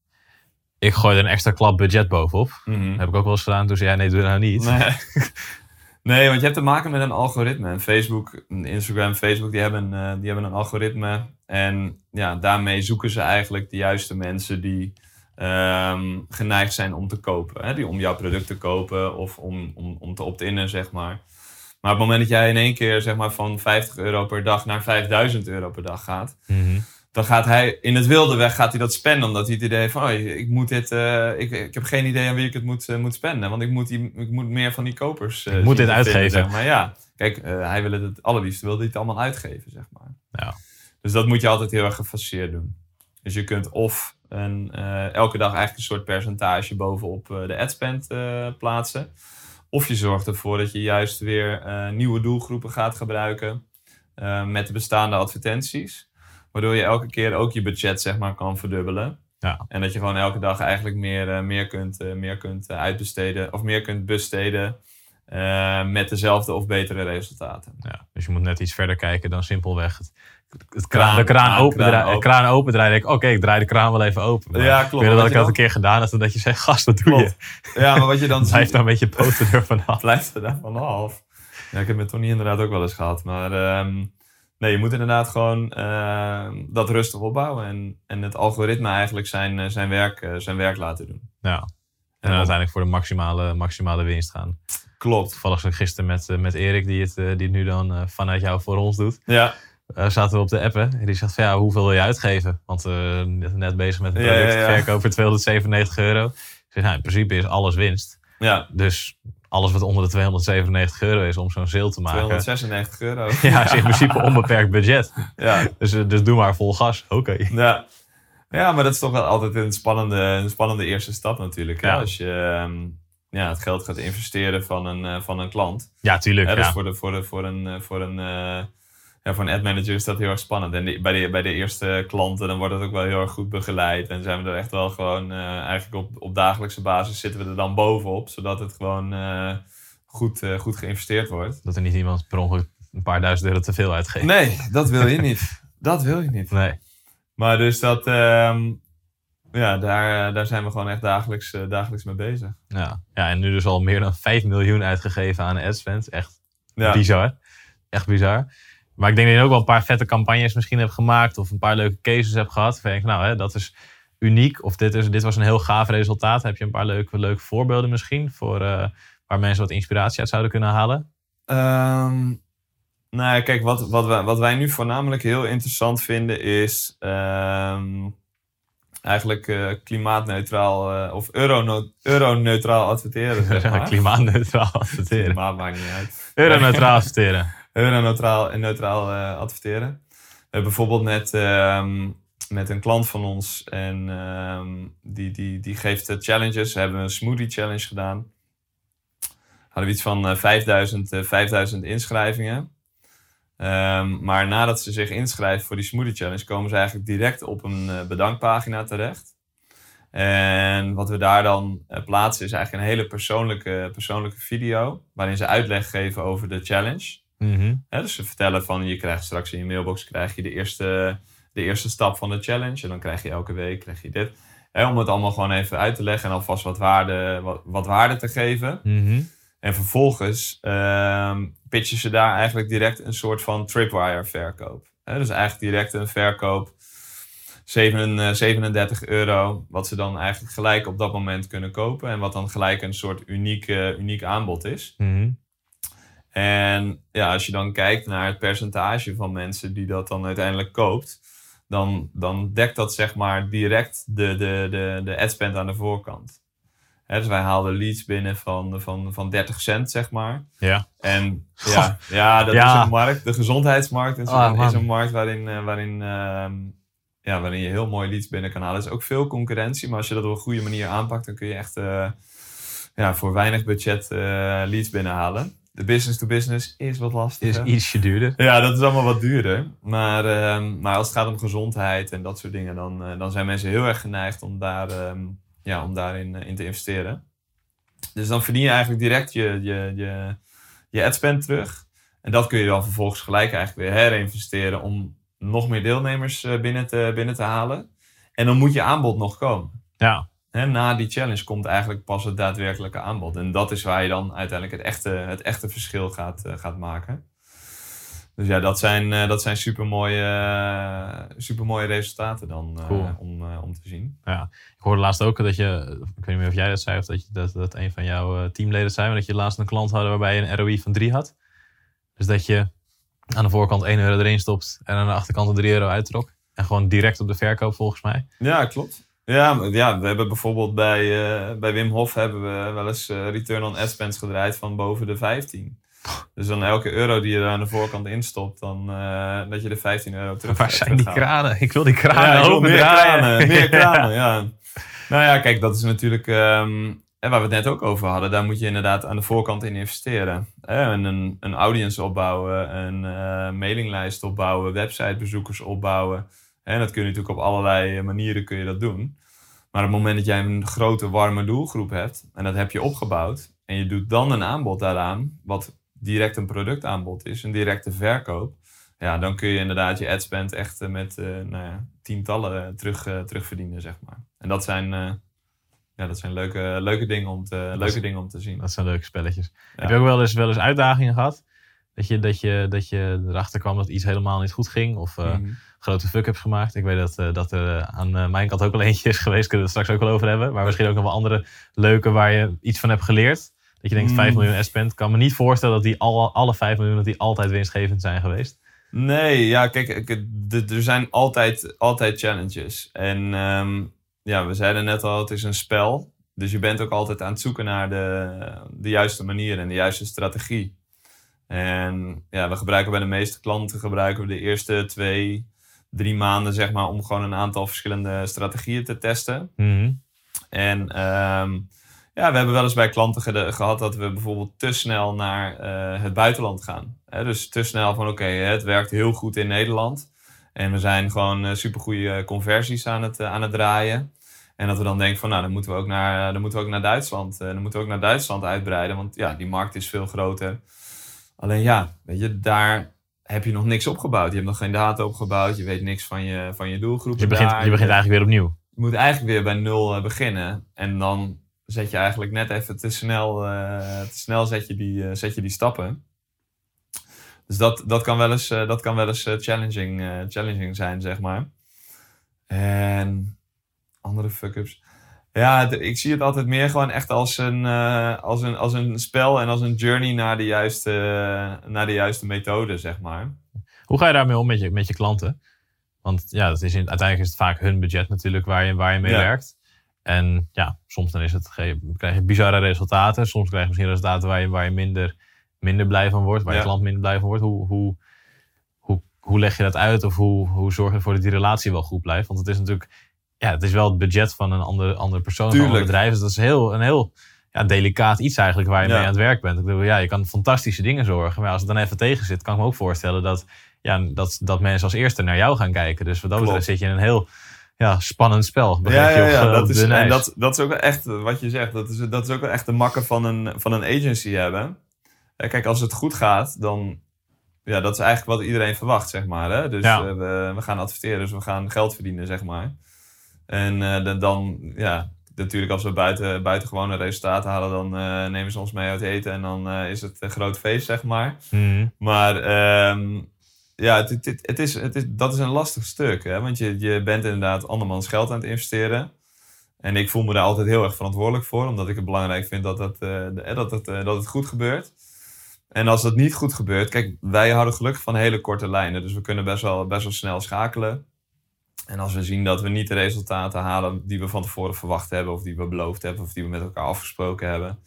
Ik gooi er een extra klap budget bovenop. Mhm. Dat heb ik ook wel eens gedaan. Toen zei jij, nee, doe dat nou niet. Nee. Nee, want je hebt te maken met een algoritme. En Facebook, Instagram, Facebook, die hebben, eh, die hebben een algoritme. En ja, daarmee zoeken ze eigenlijk de juiste mensen die ehm, geneigd zijn om te kopen. Hè? Die om jouw product te kopen of om, om, om te opt-innen, zeg maar. Maar op het moment dat jij in één keer zeg maar, van 50 euro per dag naar 5000 euro per dag gaat, Mhm. dan gaat hij in het wilde weg gaat hij dat spenden. Omdat hij het idee heeft van, oh, ik, moet dit, eh, ik, ik heb geen idee aan wie ik het moet, eh, moet spenden. Want ik moet, die, ik moet meer van die kopers eh, Ik moet dit vinden, uitgeven. zeg maar ja, kijk, hij wil het allerliefst, wil hij het allemaal uitgeven, zeg maar. Ja. Dus dat moet je altijd heel erg gefaseerd doen. Dus je kunt of een, eh, elke dag eigenlijk een soort percentage bovenop eh, de adspend eh, plaatsen. Of je zorgt ervoor dat je juist weer nieuwe doelgroepen gaat gebruiken met de bestaande advertenties. Waardoor je elke keer ook je budget zeg maar, kan verdubbelen. Ja. En dat je gewoon elke dag eigenlijk meer, meer kunt, meer kunt uitbesteden of meer kunt besteden eh, met dezelfde of betere resultaten. Ja, dus je moet net iets verder kijken dan simpelweg het, het Kraan de kraan open, kraan draaien- open. kraan open draaien. Denk ik, oké, ik draai de kraan wel even open. Maar Ja, Ik klopt. weet Wat dat ik dat een keer gedaan heb, dat je zegt, gast, wat doe Klopt. je? Ja, maar wat je dan Blijf ziet- daar een beetje poten ervan af. blijft er daar vanaf. Ja, ik heb met Tony inderdaad ook wel eens gehad. Maar ehm, nee, je moet inderdaad gewoon ehm, dat rustig opbouwen. En, en het algoritme eigenlijk zijn, eh, zijn, werk, eh, zijn werk laten doen. Ja. En dan uiteindelijk voor de maximale, maximale winst gaan. Klopt. Toevallig ik gisteren met, eh, met Erik, die het, die het nu dan vanuit jou voor ons doet. Ja, zaten we op de appen. En die zegt van ja, hoeveel wil je uitgeven? Want eh net bezig met een Ja, ja, product ja. voor 297 euro. Ik zeg, nou, in principe is alles winst. ja. Dus alles wat onder de 297 euro is om zo'n sale te maken. 296 euro. Ja, is in principe onbeperkt budget. Ja. Dus, eh, dus doe maar vol gas. Oké. Ja. ja, maar dat is toch wel altijd een spannende, een spannende eerste stap natuurlijk. hè? Ja. Als je ehm, ja, het geld gaat investeren van een, eh, van een klant. Ja, tuurlijk. Hè, dus ja. voor, de, voor, de, voor een, eh, voor een, eh, ja, voor een ad manager is dat heel erg spannend. En die- bij, de, bij de eerste klanten dan wordt het ook wel heel erg goed begeleid. En zijn we er echt wel gewoon eh, eigenlijk op, op dagelijkse basis zitten we er dan bovenop. Zodat het gewoon eh, goed, eh, goed geïnvesteerd wordt. Dat er niet iemand per ongeluk een paar duizend euro te veel uitgeeft. Nee, dat wil je niet. Dat wil je niet. Nee. Maar dus dat, ehm, ja, daar, daar zijn we gewoon echt dagelijks, dagelijks mee bezig. Ja. ja, en nu dus al meer dan 5 miljoen uitgegeven aan adspend. Echt Ja, bizar. Echt bizar. Maar ik denk dat je ook wel een paar vette campagnes misschien hebt gemaakt. Of een paar leuke cases hebt gehad. Ik, nou, hè, dat is uniek. Of dit, is, dit was een heel gaaf resultaat. Heb je een paar leuke, leuke voorbeelden misschien? Voor, eh, waar mensen wat inspiratie uit zouden kunnen halen? Ehm, nou ja, kijk, wat, wat, wij, wat wij nu voornamelijk heel interessant vinden is ehm, eigenlijk eh, klimaatneutraal eh, of eurono- euroneutraal adverteren. Zeg maar. Klimaatneutraal adverteren. Klimaat maakt niet uit. Euroneutraal adverteren. Euroneutraal en neutraal eh, adverteren. We hebben bijvoorbeeld met, ehm, met een klant van ons en ehm, die, die, die geeft eh, challenges. We hebben een smoothie challenge gedaan. Hadden we iets van eh, 5000, eh, 5000 inschrijvingen. Ehm, maar nadat ze zich inschrijven voor die smoothie challenge, komen ze eigenlijk direct op een bedankpagina terecht. En wat we daar dan plaatsen is eigenlijk een hele persoonlijke, persoonlijke video. Waarin ze uitleg geven over de challenge. Mhm. Dus ze vertellen van je krijgt straks in je mailbox krijg je de eerste, de eerste stap van de challenge. En dan krijg je elke week krijg je dit. Om het allemaal gewoon even uit te leggen en alvast wat waarde, wat, wat waarde te geven. Mhm. En vervolgens ehm pitchen ze daar eigenlijk direct een soort van tripwire verkoop. Dus eigenlijk direct een verkoop 7, eh, 37 euro, wat ze dan eigenlijk gelijk op dat moment kunnen kopen. En wat dan gelijk een soort uniek, uniek aanbod is. Mhm. En ja, als je dan kijkt naar het percentage van mensen die dat dan uiteindelijk koopt, dan, dan dekt dat zeg maar direct de, de, de, de adspend aan de voorkant. Dus wij haalden leads binnen van, van, van 30 cent, zeg maar. Ja. En ja, ja dat Ja. is een markt. De gezondheidsmarkt is, Ah, een, man. is een markt waarin, eh, waarin, ehm, ja, waarin je heel mooi leads binnen kan halen. Er is ook veel concurrentie, maar als je dat op een goede manier aanpakt, dan kun je echt eh, ja, voor weinig budget eh, leads binnenhalen. De business to business is wat Is lastiger. ietsje duurder. Ja, dat is allemaal wat duurder. Maar, ehm, maar als het gaat om gezondheid en dat soort dingen, dan, eh, dan zijn mensen heel erg geneigd om, daar, ehm, ja, om daarin eh, in te investeren. Dus dan verdien je eigenlijk direct je, je, je, je adspend terug. En dat kun je dan vervolgens gelijk eigenlijk weer herinvesteren om nog meer deelnemers eh, binnen te, binnen te halen. En dan moet je aanbod nog komen. Ja. Hè, na die challenge komt eigenlijk pas het daadwerkelijke aanbod. En dat is waar je dan uiteindelijk het echte, het echte verschil gaat, eh, gaat maken. Dus ja, dat zijn, eh, dat zijn supermooie, eh, supermooie resultaten dan om, om te zien. Ik hoorde laatst ook dat je, ik weet niet meer of jij dat zei of dat, je, dat, dat een van jouw teamleden zei, maar dat je laatst een klant had waarbij je een ROI van 3 had. Dus dat je aan de voorkant 1 euro erin stopt en aan de achterkant een 3 euro uittrok. En gewoon direct op de verkoop volgens mij. Ja, klopt. Ja, ja, we hebben bijvoorbeeld bij, eh, bij Wim Hof hebben we wel eens eh, return on ad spends gedraaid van boven de 15. Dus dan elke euro die je er aan de voorkant instopt, dan eh, dat je de 15 euro terug Waar zijn die kranen? Ik wil die kranen Ja, wil meer kranen, meer kranen, ja. Nou ja, kijk, dat is natuurlijk, en waar we het net ook over hadden, daar moet je inderdaad aan de voorkant in investeren. En een, een audience opbouwen, een eh, mailinglijst opbouwen, websitebezoekers opbouwen. En dat kun je natuurlijk op allerlei manieren kun je dat doen. Maar op het moment dat jij een grote warme doelgroep hebt, en dat heb je opgebouwd, en je doet dan een aanbod daaraan, wat direct een productaanbod is, een directe verkoop, ja, dan kun je inderdaad je adspend echt eh, met eh, nou ja, tientallen eh, terug, eh, terugverdienen, zeg maar. En dat zijn, eh, ja, dat zijn leuke, leuke, dingen om te, leuke dingen om te zien. Dat zijn leuke spelletjes. Ja. Heb je ook wel eens, wel eens uitdagingen gehad? Dat je, dat, je, dat je erachter kwam dat iets helemaal niet goed ging? Of eh, Mhm. Grote fuck-ups gemaakt? Ik weet dat, eh, dat er eh, aan eh, mijn kant ook wel eentje is geweest. Kunnen we het straks ook wel over hebben. Maar misschien ook nog wel andere leuke waar je iets van hebt geleerd. Dat je denkt, Mm. 5 miljoen S-spend. Ik kan me niet voorstellen dat die alle, alle 5 miljoen dat die altijd winstgevend zijn geweest. Nee, ja, kijk, er zijn altijd, altijd challenges. En ehm, ja, we zeiden net al, het is een spel. Dus je bent ook altijd aan het zoeken naar de, de juiste manier en de juiste strategie. En ja, we gebruiken bij de meeste klanten gebruiken we de eerste twee, drie maanden, zeg maar, om gewoon een aantal verschillende strategieën te testen. Mhm. En ehm, ja, we hebben wel eens bij klanten gede- gehad dat we bijvoorbeeld te snel naar eh, het buitenland gaan. Dus te snel van oké, het werkt heel goed in Nederland. En we zijn gewoon super supergoeie conversies aan het, eh, aan het draaien. En dat we dan denken van nou, dan moeten we ook naar, dan moeten we ook naar Duitsland. eh, dan moeten we ook naar Duitsland uitbreiden. Want ja, die markt is veel groter. Alleen ja, weet je, daar heb je nog niks opgebouwd. Je hebt nog geen data opgebouwd. Je weet niks van je, van je doelgroep. Dus je, begint, je begint eigenlijk weer opnieuw. Je moet eigenlijk weer bij nul eh, beginnen. En dan zet je eigenlijk net even te snel, eh, te snel zet je die, eh, zet je die stappen. Dus dat, dat kan wel eens, dat kan wel eens challenging, challenging zijn, zeg maar. En andere fuck-ups. Ja, ik zie het altijd meer gewoon echt als een, eh, als, een, als een spel en als een journey naar de juiste, naar de juiste methode, zeg maar. Hoe ga je daarmee om met je, met je klanten? Want ja, dat is in, uiteindelijk is het vaak hun budget natuurlijk waar je, waar je mee Ja. werkt. En ja, soms dan is het, krijg je bizarre resultaten. Soms krijg je misschien resultaten waar je, waar je minder, minder blij van wordt. Waar je klant minder blij van wordt. Hoe, hoe, hoe, hoe leg je dat uit? Of hoe, hoe zorg je ervoor dat die relatie wel goed blijft? Want het is natuurlijk, ja, het is wel het budget van een andere, andere persoon, van een Tuurlijk. bedrijf. Dus dat is heel, een heel ja, delicaat iets eigenlijk waar je Ja. mee aan het werk bent. Ik bedoel, ja, je kan fantastische dingen zorgen. Maar als het dan even tegen zit, kan ik me ook voorstellen dat, ja, dat, dat mensen als eerste naar jou gaan kijken. Dus wat dat Klopt. betreft zit je in een heel ja, spannend spel. begrijp Ja, je, ja, op, ja. Dat, op is, en dat, dat is ook wel echt wat je zegt. Dat is, dat is ook wel echt de makken van een, van een agency hebben. Kijk, als het goed gaat, dan. Ja, dat is eigenlijk wat iedereen verwacht, zeg maar. Hè? Dus Ja. eh, we, we gaan adverteren, dus we gaan geld verdienen, zeg maar. En eh, dan- dan, ja, natuurlijk als we buiten, buitengewone resultaten halen, dan eh, nemen ze ons mee uit eten en dan eh, is het een groot feest, zeg maar. Mhm. Maar ehm, ja, het, het, het, is, het is, dat is een lastig stuk. Hè? Want je, je bent inderdaad andermans geld aan het investeren. En ik voel me daar altijd heel erg verantwoordelijk voor. Omdat ik het belangrijk vind dat het, eh, de- dat het, dat het goed gebeurt. En als dat niet goed gebeurt... Kijk, wij houden gelukkig van hele korte lijnen. Dus we kunnen best wel, best wel snel schakelen. En als we zien dat we niet de resultaten halen die we van tevoren verwacht hebben... of die we beloofd hebben of die we met elkaar afgesproken hebben...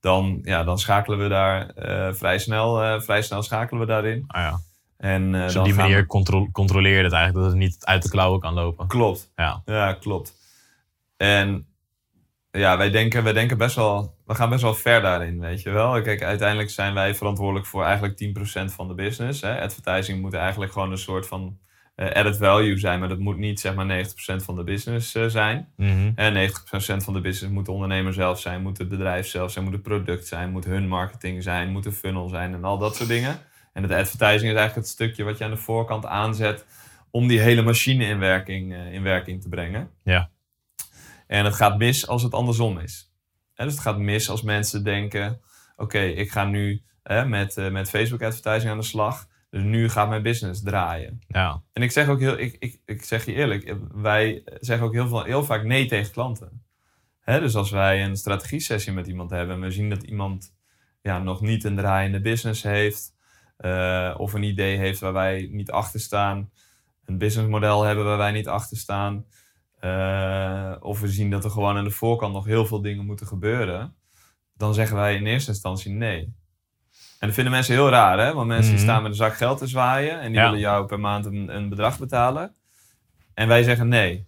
dan, ja, dan schakelen we daar eh, vrij, snel, eh, vrij snel schakelen we daarin. Ah, ja. En, eh, Dus op die gaan we- manier contro- controleer je het eigenlijk dat het niet uit de klauwen kan lopen. Klopt. Ja. Ja, klopt. En ja, wij denken, wij denken best wel, we gaan best wel ver daarin, weet je wel. Kijk, uiteindelijk zijn wij verantwoordelijk voor eigenlijk 10% van de business. Hè. Advertising moet eigenlijk gewoon een soort van added value zijn, maar dat moet niet zeg maar 90% van de business eh, zijn. En 90% van de business moet de ondernemer zelf zijn, moet het bedrijf zelf zijn, moet het product zijn, moet hun marketing zijn, moet de funnel zijn en al dat soort dingen. En het advertising is eigenlijk het stukje wat je aan de voorkant aanzet om die hele machine in werking, eh, in werking te brengen. Ja. En het gaat mis als het andersom is. Dus het gaat mis als mensen denken: oké, ik ga nu hè, met, eh, met Facebook advertising aan de slag. Dus nu gaat mijn business draaien. Ja, En ik zeg ook heel, ik, ik, ik zeg je eerlijk, wij zeggen ook heel, veel, heel vaak nee tegen klanten. Hè, dus als wij een strategie-sessie met iemand hebben en we zien dat iemand ja, nog niet een draaiende business heeft, eh, of een idee heeft waar wij niet achter staan, een businessmodel hebben waar wij niet achter staan, eh, of we zien dat er gewoon aan de voorkant nog heel veel dingen moeten gebeuren, dan zeggen wij in eerste instantie nee. En dat vinden mensen heel raar, hè? Want mensen die Mhm. staan met een zak geld te zwaaien en die Ja. willen jou per maand een, een bedrag betalen. En wij zeggen nee.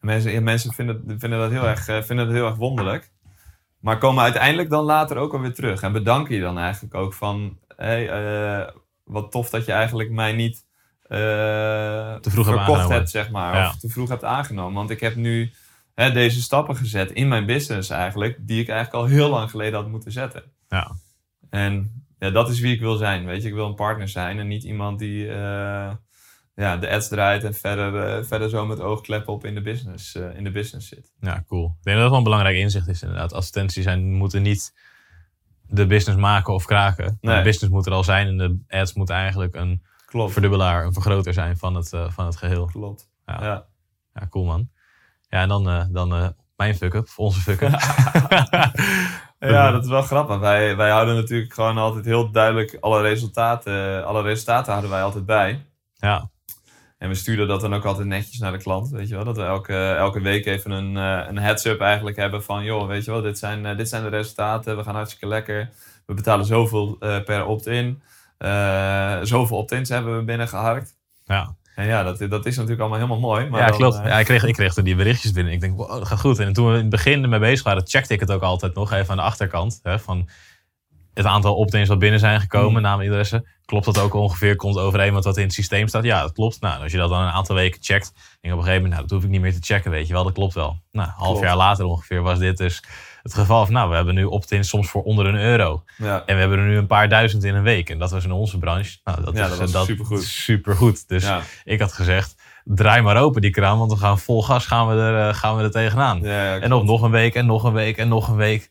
En mensen, mensen vinden, vinden, dat heel erg, eh, vinden dat heel erg wonderlijk. Maar komen uiteindelijk dan later ook alweer terug. En bedanken je dan eigenlijk ook van... Hey, eh, wat tof dat je eigenlijk mij niet eh, Te vroeg verkocht hebt, zeg maar. Ja. Of te vroeg hebt aangenomen. Want ik heb nu hè, deze stappen gezet in mijn business eigenlijk... die ik eigenlijk al heel lang geleden had moeten zetten. ja. En ja, dat is wie ik wil zijn, weet je. Ik wil een partner zijn en niet iemand die eh, ja, de ads draait en verder, eh, verder zo met oogkleppen op in de business, eh, in de business zit. Ja, cool. Ik denk dat dat wel een belangrijk inzicht is inderdaad. Advertenties zijn, moeten niet de business maken of kraken. Nee. De business moet er al zijn en de ads moeten eigenlijk een Klopt. verdubbelaar, een vergroter zijn van het, van het geheel. Klopt. Ja. Ja. Ja, cool man. Ja, en dan, dan mijn fuck-up, onze fuck-up. Ja, dat is wel grappig. Wij, wij houden natuurlijk gewoon altijd heel duidelijk alle resultaten, alle resultaten houden wij altijd bij. ja, En we sturen dat dan ook altijd netjes naar de klant, weet je wel. Dat we elke, elke week even een, eh, een heads-up eigenlijk hebben van... joh, weet je wel, dit zijn, eh, dit zijn de resultaten, we gaan hartstikke lekker. We betalen zoveel eh, per opt-in. Eh, zoveel opt-ins hebben we binnengeharkt. ja. En ja, dat, dat is natuurlijk allemaal helemaal mooi. Maar ja dan, klopt. eh, Ja, ik, kreeg, ik kreeg toen die berichtjes binnen. Ik denk, wow, dat gaat goed. En toen we in het begin ermee bezig waren, checkte ik het ook altijd nog even aan de achterkant. Hè, van het aantal opt-ins wat binnen zijn gekomen, Mm. naam en adressen. Klopt dat ook ongeveer? Komt overeen met wat in het systeem staat? Ja, dat klopt. Nou, als je dat dan een aantal weken checkt, denk ik op een gegeven moment, nou, dat hoef ik niet meer te checken, weet je wel. Dat klopt wel. Nou, een half Klopt. jaar later ongeveer was dit dus het geval van, nou, we hebben nu opt-ins soms voor onder een euro. ja. En we hebben er nu een paar duizend in een week. En dat was in onze branche. Nou, dat Ja, is dat eh, supergoed. supergoed. Dus Ja. ik had gezegd, draai maar open die kraan, want we gaan vol gas gaan we er, eh, gaan we er tegenaan. En op nog een week en nog een week en nog een week.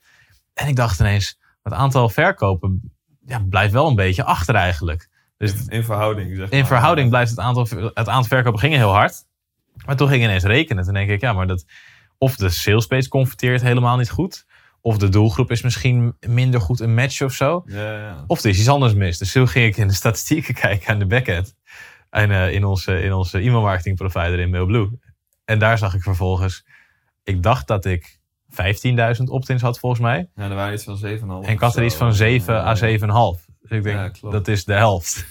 En ik dacht ineens, het aantal verkopen ja, blijft wel een beetje achter eigenlijk. Dus In verhouding, zeg maar. in verhouding blijft het aantal, het aantal verkopen gingen heel hard. Maar toen ging ik ineens rekenen. Toen denk ik, ja, maar dat, of de sales page converteert helemaal niet goed. Of de doelgroep is misschien minder goed een match of zo. Ja, ja. Of er is iets anders mis. Dus toen ging ik in de statistieken kijken aan de backend. En eh, in onze, in onze e-mail marketing provider in Mailblue. En daar zag ik vervolgens, ik dacht dat ik 15.000 opt-ins had volgens mij. Ja, er waren iets van 7,5. En ik had er iets van 7 à 7,5. Dus ik denk, Ja, dat is de helft.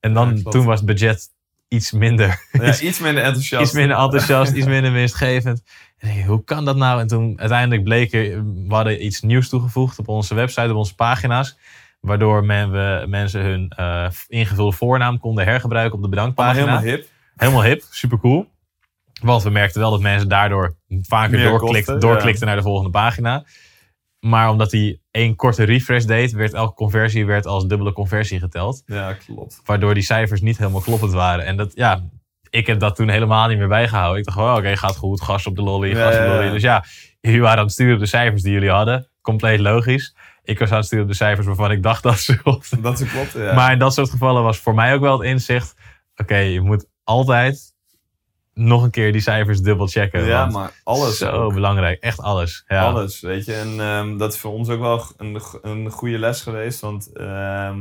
En dan, Ja, toen was het budget iets minder, Ja, iets minder enthousiast. iets minder enthousiast, iets minder winstgevend. En denk, hoe kan dat nou? En toen uiteindelijk bleek er, we hadden iets nieuws toegevoegd op onze website, op onze pagina's. Waardoor men, we, mensen hun eh, ingevulde voornaam konden hergebruiken op de Allemaal bedankpagina. helemaal hip. Helemaal hip, super cool. Want we merkten wel dat mensen daardoor vaker Meer doorklikt, kosten, doorklikten naar de volgende pagina. Maar omdat hij één korte refresh deed, werd elke conversie werd als dubbele conversie geteld. Ja, klopt. Waardoor die cijfers niet helemaal kloppend waren. En dat, ja, ik heb dat toen helemaal niet meer bijgehouden. Ik dacht gewoon, oké, gaat goed, gas op de lolly, gas op de lolly. Dus ja, jullie waren aan het sturen op de cijfers die jullie hadden. Compleet logisch. Ik was aan het sturen op de cijfers waarvan ik dacht dat ze klopten. Dat is klopt, ja. Maar in dat soort gevallen was voor mij ook wel het inzicht. Oké, je moet altijd nog een keer die cijfers dubbel checken. ja, maar alles Zo ook. belangrijk, echt alles. Ja. Alles, weet je. En ehm, dat is voor ons ook wel een, een goede les geweest. Want ehm,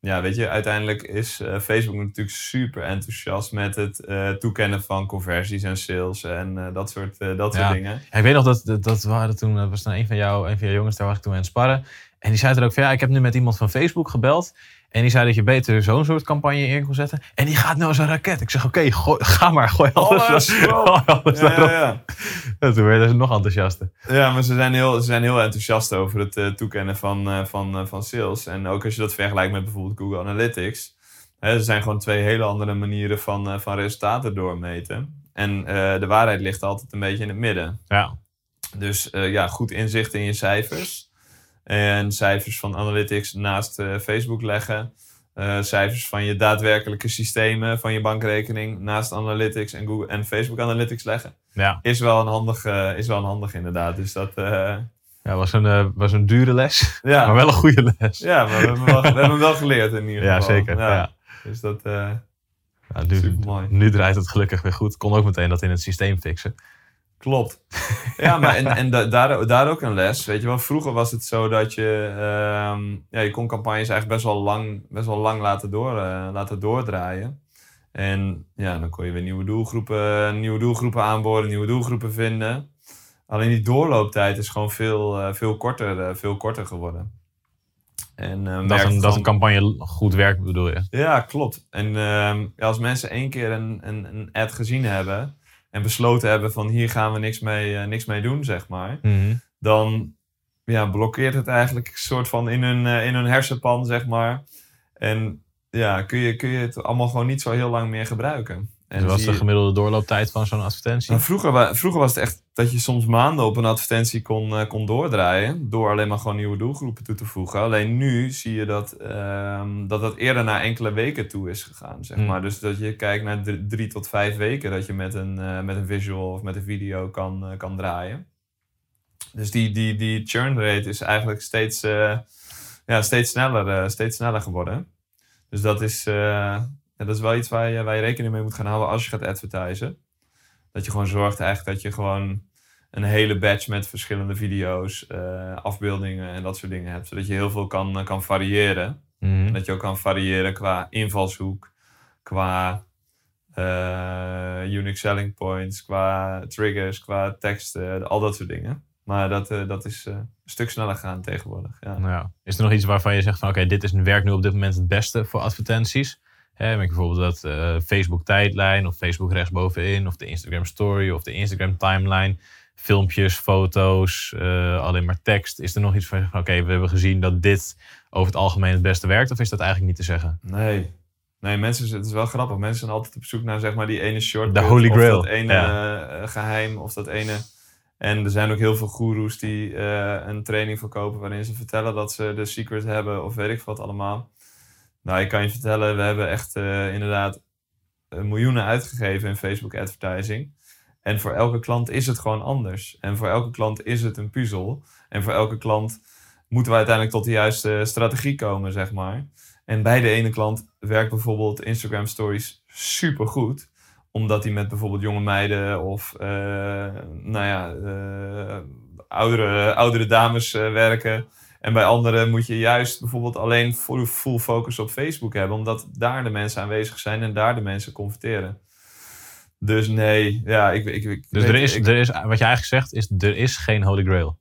ja, weet je, uiteindelijk is eh, Facebook natuurlijk super enthousiast met het eh, toekennen van conversies en sales en eh, dat soort, dat soort dingen. Ja, ik weet nog dat, dat, dat waren toen, dat was dan een van, jou, een van jouw jongens, daar was ik toen aan het sparren. En die zei er ook van, ja, ik heb nu met iemand van Facebook gebeld. En die zei dat je beter zo'n soort campagne in kon zetten. En die gaat nou als een raket. Ik zeg, oké, ga maar, gooi alles, Alles, bro. gooi alles Ja, ja, ja. En Toen werden ze nog enthousiaster. Ja, maar ze zijn heel, ze zijn heel enthousiast over het eh, toekennen van, eh, van, eh, van sales. En ook als je dat vergelijkt met bijvoorbeeld Google Analytics. Hè, er zijn gewoon twee hele andere manieren van, van resultaten doormeten. En de waarheid ligt altijd een beetje in het midden. Ja, Dus ja, goed inzicht in je cijfers. En cijfers van Analytics naast eh, Facebook leggen. eh, cijfers van je daadwerkelijke systemen van je bankrekening naast Analytics en, Google, en Facebook Analytics leggen. Ja, Is wel een handig, eh, is wel een handig inderdaad. Dus dat, ja was, een, was een dure les, ja. maar wel een goede les. ja, maar we hebben, wel, we hebben hem wel geleerd in ieder Ja, geval. zeker. Ja. Dus dat, Ja, nu, nu draait het gelukkig weer goed. Kon ook meteen dat in het systeem fixen. Klopt. Ja, maar en, en da- daar, daar ook een les. Weet je wel, vroeger was het zo dat je, ehm, ja, je kon campagnes eigenlijk best wel lang, best wel lang laten, door, eh, laten doordraaien. En ja, dan kon je weer nieuwe doelgroepen, nieuwe doelgroepen aanboren, nieuwe doelgroepen vinden. Alleen die doorlooptijd is gewoon veel, eh, veel, korter, eh, veel korter geworden. En, Dat een, dat een campagne goed werkt, bedoel je? ja, klopt. En ehm, ja, als mensen één keer een, een, een ad gezien hebben en besloten hebben van hier gaan we niks mee, eh, niks mee doen, zeg maar, Mhm. dan ja, blokkeert het eigenlijk een soort van in hun, eh, in hun hersenpan, zeg maar. En ja, kun je, kun je het allemaal gewoon niet zo heel lang meer gebruiken. En wat is zie de gemiddelde doorlooptijd van zo'n advertentie? nou, vroeger, vroeger was het echt dat je soms maanden op een advertentie kon, eh, kon doordraaien. Door alleen maar gewoon nieuwe doelgroepen toe te voegen. Alleen nu zie je dat ehm, dat, dat eerder naar enkele weken toe is gegaan. Zeg Hmm. maar. Dus dat je kijkt naar drie, drie tot vijf weken dat je met een, eh, met een visual of met een video kan, eh, kan draaien. Dus die, die, die churn rate is eigenlijk steeds, ja, steeds, sneller, steeds sneller geworden. Dus dat is, ja, dat is wel iets waar je, waar je rekening mee moet gaan houden als je gaat advertisen. Dat je gewoon zorgt eigenlijk dat je gewoon een hele batch met verschillende video's, eh, afbeeldingen en dat soort dingen hebt. Zodat je heel veel kan, eh, kan variëren. Mhm. En dat je ook kan variëren qua invalshoek, qua eh, unique selling points, qua triggers, qua teksten, al dat soort dingen. Maar dat, dat is een stuk sneller gaan tegenwoordig. Ja. Nou ja. Is er nog iets waarvan je zegt van oké, dit is werkt nu op dit moment het beste voor advertenties? Hè, met bijvoorbeeld dat eh, Facebook tijdlijn of Facebook rechtsbovenin of de Instagram story of de Instagram timeline. Filmpjes, foto's, eh, alleen maar tekst. Is er nog iets van oké, we hebben gezien dat dit over het algemeen het beste werkt? Of is dat eigenlijk niet te zeggen? Nee. Nee, mensen, het is wel grappig. Mensen zijn altijd op zoek naar zeg maar, die ene short. De holy grail, Of dat ene ja. eh, geheim. Of dat ene... En er zijn ook heel veel goeroes die een training verkopen... waarin ze vertellen dat ze de secret hebben of weet ik wat allemaal. Nou, ik kan je vertellen, we hebben echt eh, inderdaad eh, miljoenen uitgegeven in Facebook advertising. En voor elke klant is het gewoon anders. En voor elke klant is het een puzzel. En voor elke klant moeten we uiteindelijk tot de juiste strategie komen, zeg maar. En bij de ene klant werkt bijvoorbeeld Instagram Stories supergoed. Omdat die met bijvoorbeeld jonge meiden of eh, nou ja, oudere, oudere dames werken. En bij anderen moet je juist bijvoorbeeld alleen full, full focus op Facebook hebben. Omdat daar de mensen aanwezig zijn en daar de mensen converteren. Dus nee, ja, ik, ik, ik Dus weet- er is, ik- er is, wat je eigenlijk zegt, is er is geen holy grail.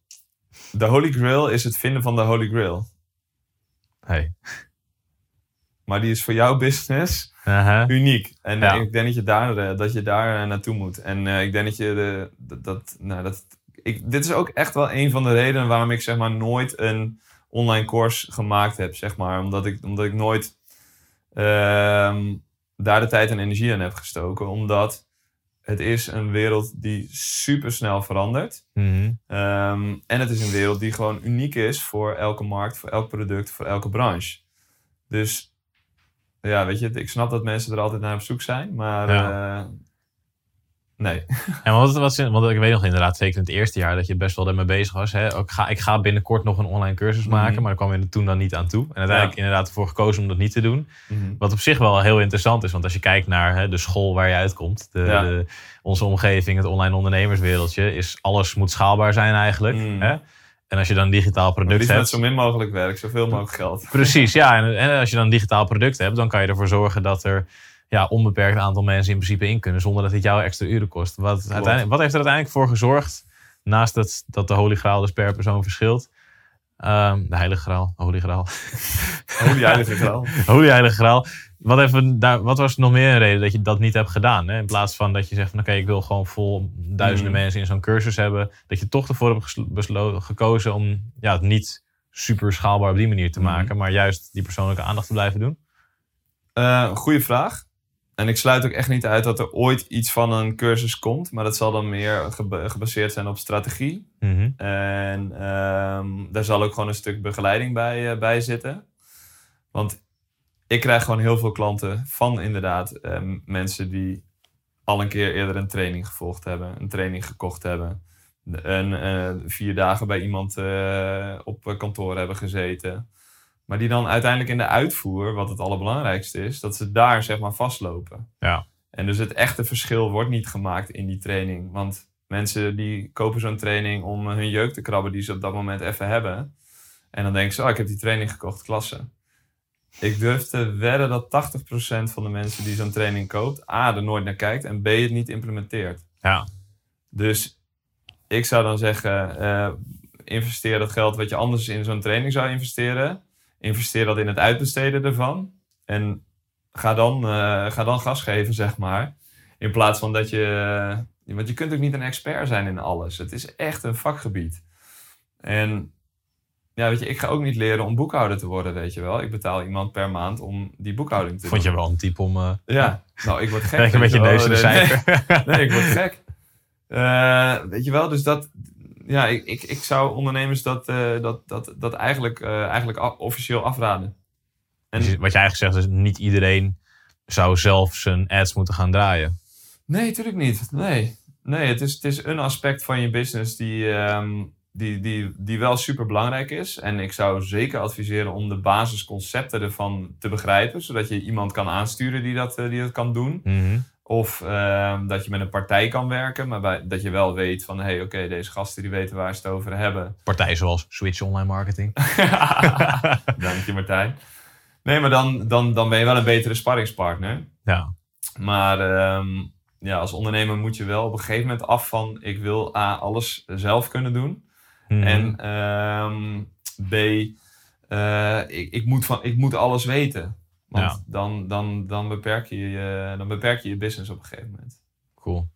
de Holy Grail is het vinden van de Holy Grail. Hey. Maar die is voor jouw business uniek. En Ja. eh, ik denk dat je daar, eh, dat je daar eh, naartoe moet. En ik denk dat je de, dat, dat, nou, dat ik, dit is ook echt wel een van de redenen waarom ik zeg maar nooit een online course gemaakt heb, zeg maar. Omdat ik, omdat ik nooit ehm, daar de tijd en energie aan heb gestoken. Omdat het is een wereld die super snel verandert. Mhm. Ehm, en het is een wereld die gewoon uniek is voor elke markt, voor elk product, voor elke branche. Dus ja, weet je, ik snap dat mensen er altijd naar op zoek zijn, maar Ja. eh, nee. En wat, wat, want ik weet nog inderdaad, zeker in het eerste jaar, dat je best wel daarmee bezig was. Hè? Ook ga, ik ga binnenkort nog een online cursus Mhm. maken, maar daar kwam je er toen dan niet aan toe. En uiteindelijk inderdaad ervoor gekozen om dat niet te doen. Mhm. Wat op zich wel heel interessant is, want als je kijkt naar hè, de school waar je uitkomt, de, Ja. de- onze omgeving, het online ondernemerswereldje, is alles moet schaalbaar zijn eigenlijk. Mm. Hè? En als je dan een digitaal product liefst met hebt. zo min mogelijk werk, zoveel mogelijk geld. Precies, ja. En, en als je dan een digitaal product hebt, dan kan je ervoor zorgen dat er ja, onbeperkt aantal mensen in principe in kunnen, zonder dat het jou extra uren kost. Wat, uiteindelijk, wat heeft er uiteindelijk voor gezorgd, naast dat, dat de Holy Graal dus per persoon verschilt? Ehm, de Heilige Graal, Holy Graal. Holy heilige graal. Holy Heilige Graal. Wat, even, daar, wat was nog meer een reden dat je dat niet hebt gedaan? Hè? In plaats van dat je zegt van oké, ik wil gewoon vol duizenden Mm. mensen in zo'n cursus hebben. Dat je toch ervoor hebt geslo- beslo- gekozen om ja, het niet super schaalbaar op die manier te Mm. maken. Maar juist die persoonlijke aandacht te blijven doen. Eh goeie vraag. En ik sluit ook echt niet uit dat er ooit iets van een cursus komt, maar dat zal dan meer geba- gebaseerd zijn op strategie. Mhm. En ehm, daar zal ook gewoon een stuk begeleiding bij, eh, bij zitten. Want ik krijg gewoon heel veel klanten van inderdaad ehm, mensen die al een keer eerder een training gevolgd hebben, een training gekocht hebben, een, eh, vier dagen bij iemand eh, op kantoor hebben gezeten. Maar die dan uiteindelijk in de uitvoer, wat het allerbelangrijkste is, dat ze daar zeg maar vastlopen. Ja. En dus het echte verschil wordt niet gemaakt in die training. Want mensen die kopen zo'n training om hun jeuk te krabben die ze op dat moment even hebben. En dan denken ze, oh, ik heb die training gekocht, klasse. Ik durf te wedden dat 80% van de mensen die zo'n training koopt, A, er nooit naar kijkt en B, het niet implementeert. Ja. Dus ik zou dan zeggen, eh, investeer dat geld wat je anders in zo'n training zou investeren. Investeer dat in het uitbesteden ervan. En ga dan, eh, ga dan gas geven, zeg maar. In plaats van dat je... eh, want je kunt ook niet een expert zijn in alles. Het is echt een vakgebied. En ja, weet je, ik ga ook niet leren om boekhouder te worden, weet je wel. Ik betaal iemand per maand om die boekhouding te Vond je doen. wel een type om... eh Ja, nou, ik word gek. Kijk een beetje je neus in de. Nee, cijfer. Nee, ik word gek. Weet je wel, dus dat... Ja, ik, ik, ik zou ondernemers dat, eh, dat, dat, dat eigenlijk, eh, eigenlijk officieel afraden. En, Dus Wat je eigenlijk zegt is, niet iedereen zou zelf zijn ads moeten gaan draaien. nee, natuurlijk niet. Nee, nee het, is, het is een aspect van je business die, ehm, die, die, die wel super belangrijk is. En ik zou zeker adviseren om de basisconcepten ervan te begrijpen. Zodat je iemand kan aansturen die dat, eh, die dat kan doen. Mhm. Of ehm, dat je met een partij kan werken, maar bij, dat je wel weet van... hé, hey, oké, deze gasten die weten waar ze het over hebben. Partijen zoals Switch Online Marketing. Dank je, Martijn. Nee, maar dan, dan, dan ben je wel een betere sparringspartner. Ja. Maar ehm, ja, als ondernemer moet je wel op een gegeven moment af van... ik wil A, alles zelf kunnen doen. Mhm. En ehm, B, eh, ik, ik, moet van, ik moet alles weten. Want Ja. dan, dan, dan, beperk je je, dan beperk je je business op een gegeven moment. Cool.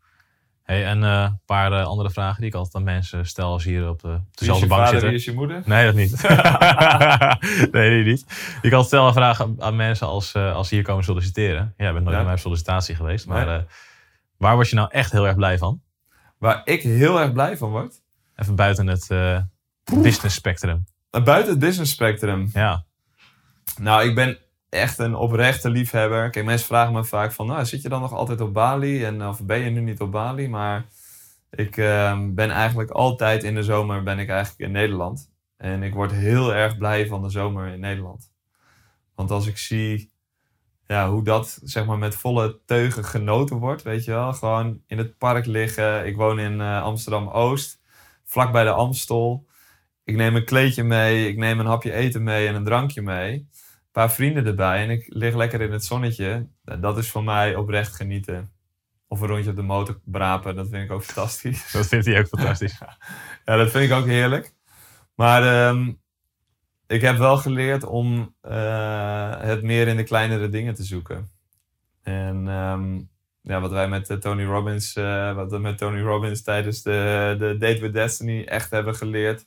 Hey, en eh, een paar eh, andere vragen die ik altijd aan mensen stel als hier op de, op dezelfde je bank vader, zitten. wie is je moeder? Nee, dat niet. nee, die niet. Je kan stellen vragen aan, aan mensen als, eh, als ze hier komen solliciteren. Ja, ik ben nooit Ja. bij mijn sollicitatie geweest. Maar Nee. waar word je nou echt heel erg blij van? Waar ik heel erg blij van word. Even buiten het business spectrum. Buiten het business spectrum. Ja. Nou, ik ben echt een oprechte liefhebber. Kijk, mensen vragen me vaak van, nou, zit je dan nog altijd op Bali? En, of ben je nu niet op Bali? Maar ik ehm, ben eigenlijk altijd in de zomer ben ik eigenlijk in Nederland. En ik word heel erg blij van de zomer in Nederland. Want als ik zie ja, hoe dat zeg maar met volle teugen genoten wordt, weet je wel. Gewoon in het park liggen. Ik woon in eh, Amsterdam-Oost, vlak bij de Amstel. Ik neem een kleedje mee, ik neem een hapje eten mee en een drankje mee. Paar vrienden erbij en ik lig lekker in het zonnetje. Nou, Dat is voor mij oprecht genieten. Of een rondje op de motor brapen, dat vind ik ook fantastisch. Dat vindt hij ook fantastisch. Ja, dat vind ik ook heerlijk. Maar ehm, ik heb wel geleerd om eh, het meer in de kleinere dingen te zoeken. En ehm, ja, wat wij met eh, Tony Robbins, eh, wat we met Tony Robbins tijdens de, de Date with Destiny echt hebben geleerd,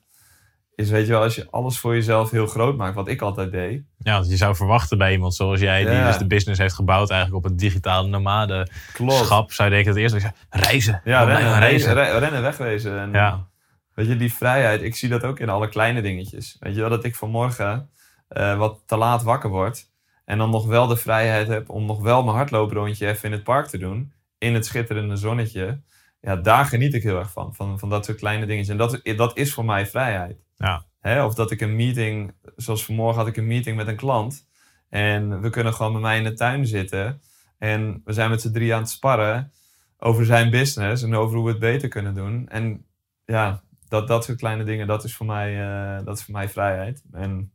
is weet je wel, als je alles voor jezelf heel groot maakt, wat ik altijd deed. Ja, want je zou verwachten bij iemand zoals jij, die dus de business heeft gebouwd eigenlijk op het digitale nomade Klopt. schap, zou je denken dat eerst reizen. Ja, Oh, rennen, reizen. rennen, rennen wegwezen. En, Ja. Weet je, die vrijheid, ik zie dat ook in alle kleine dingetjes. Weet je wel, dat ik vanmorgen eh, wat te laat wakker word. En dan nog wel de vrijheid heb om nog wel mijn hardlooprondje even in het park te doen. In het schitterende zonnetje. Ja, daar geniet ik heel erg van. Van, van dat soort kleine dingetjes. En dat, dat is voor mij vrijheid. Ja. Hè, of dat ik een meeting, zoals vanmorgen had ik een meeting met een klant. En we kunnen gewoon bij mij in de tuin zitten. En we zijn met z'n drie aan het sparren over zijn business en over hoe we het beter kunnen doen. En ja, dat, dat soort kleine dingen, dat is voor mij, eh, dat is voor mij vrijheid. En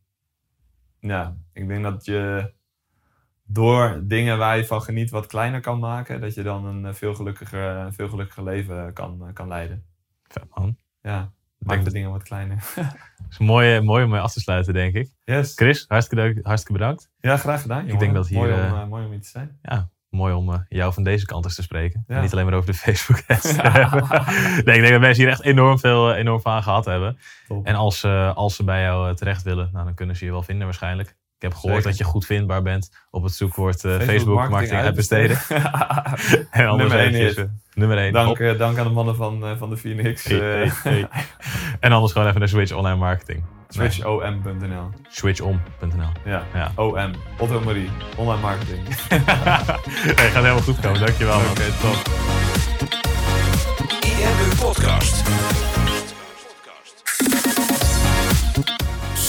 ja, ik denk dat je door dingen waar je van geniet wat kleiner kan maken, dat je dan een eh, veel gelukkiger, een veel gelukkiger leven kan, eh, kan leiden. Vet, man. Ja, maak de dingen wat kleiner. Dat is mooi, mooi om mee af te sluiten, denk ik. Yes. Chris, hartstikke, hartstikke bedankt. Ja, graag gedaan. jongen. denk dat hier, mooi, om, eh, eh, mooi om hier te zijn. Ja, mooi om eh, jou van deze kant eens te spreken. Ja. En niet alleen maar over de Facebook ads nee, ik denk dat mensen hier echt enorm veel eh, enorm van gehad hebben. Top. En als, ze als ze bij jou eh, terecht willen, nou, dan kunnen ze je wel vinden waarschijnlijk. Ik heb gehoord Zeker. dat je goed vindbaar bent op het zoekwoord eh, Facebook, marketing uitbesteden. uitbesteden. en anders Nummer één nummer 1. dank, eh, dank aan de mannen van, eh, van de Phoenix. Hey, eh. hey, hey. En anders gewoon even naar Switch Online Marketing. Switchom.nl. Switchom.nl. Ja. Ja. OM. Otto Marie. Online marketing. hey, gaat helemaal goed komen. Dankjewel. Oké, top. IMU Podcast.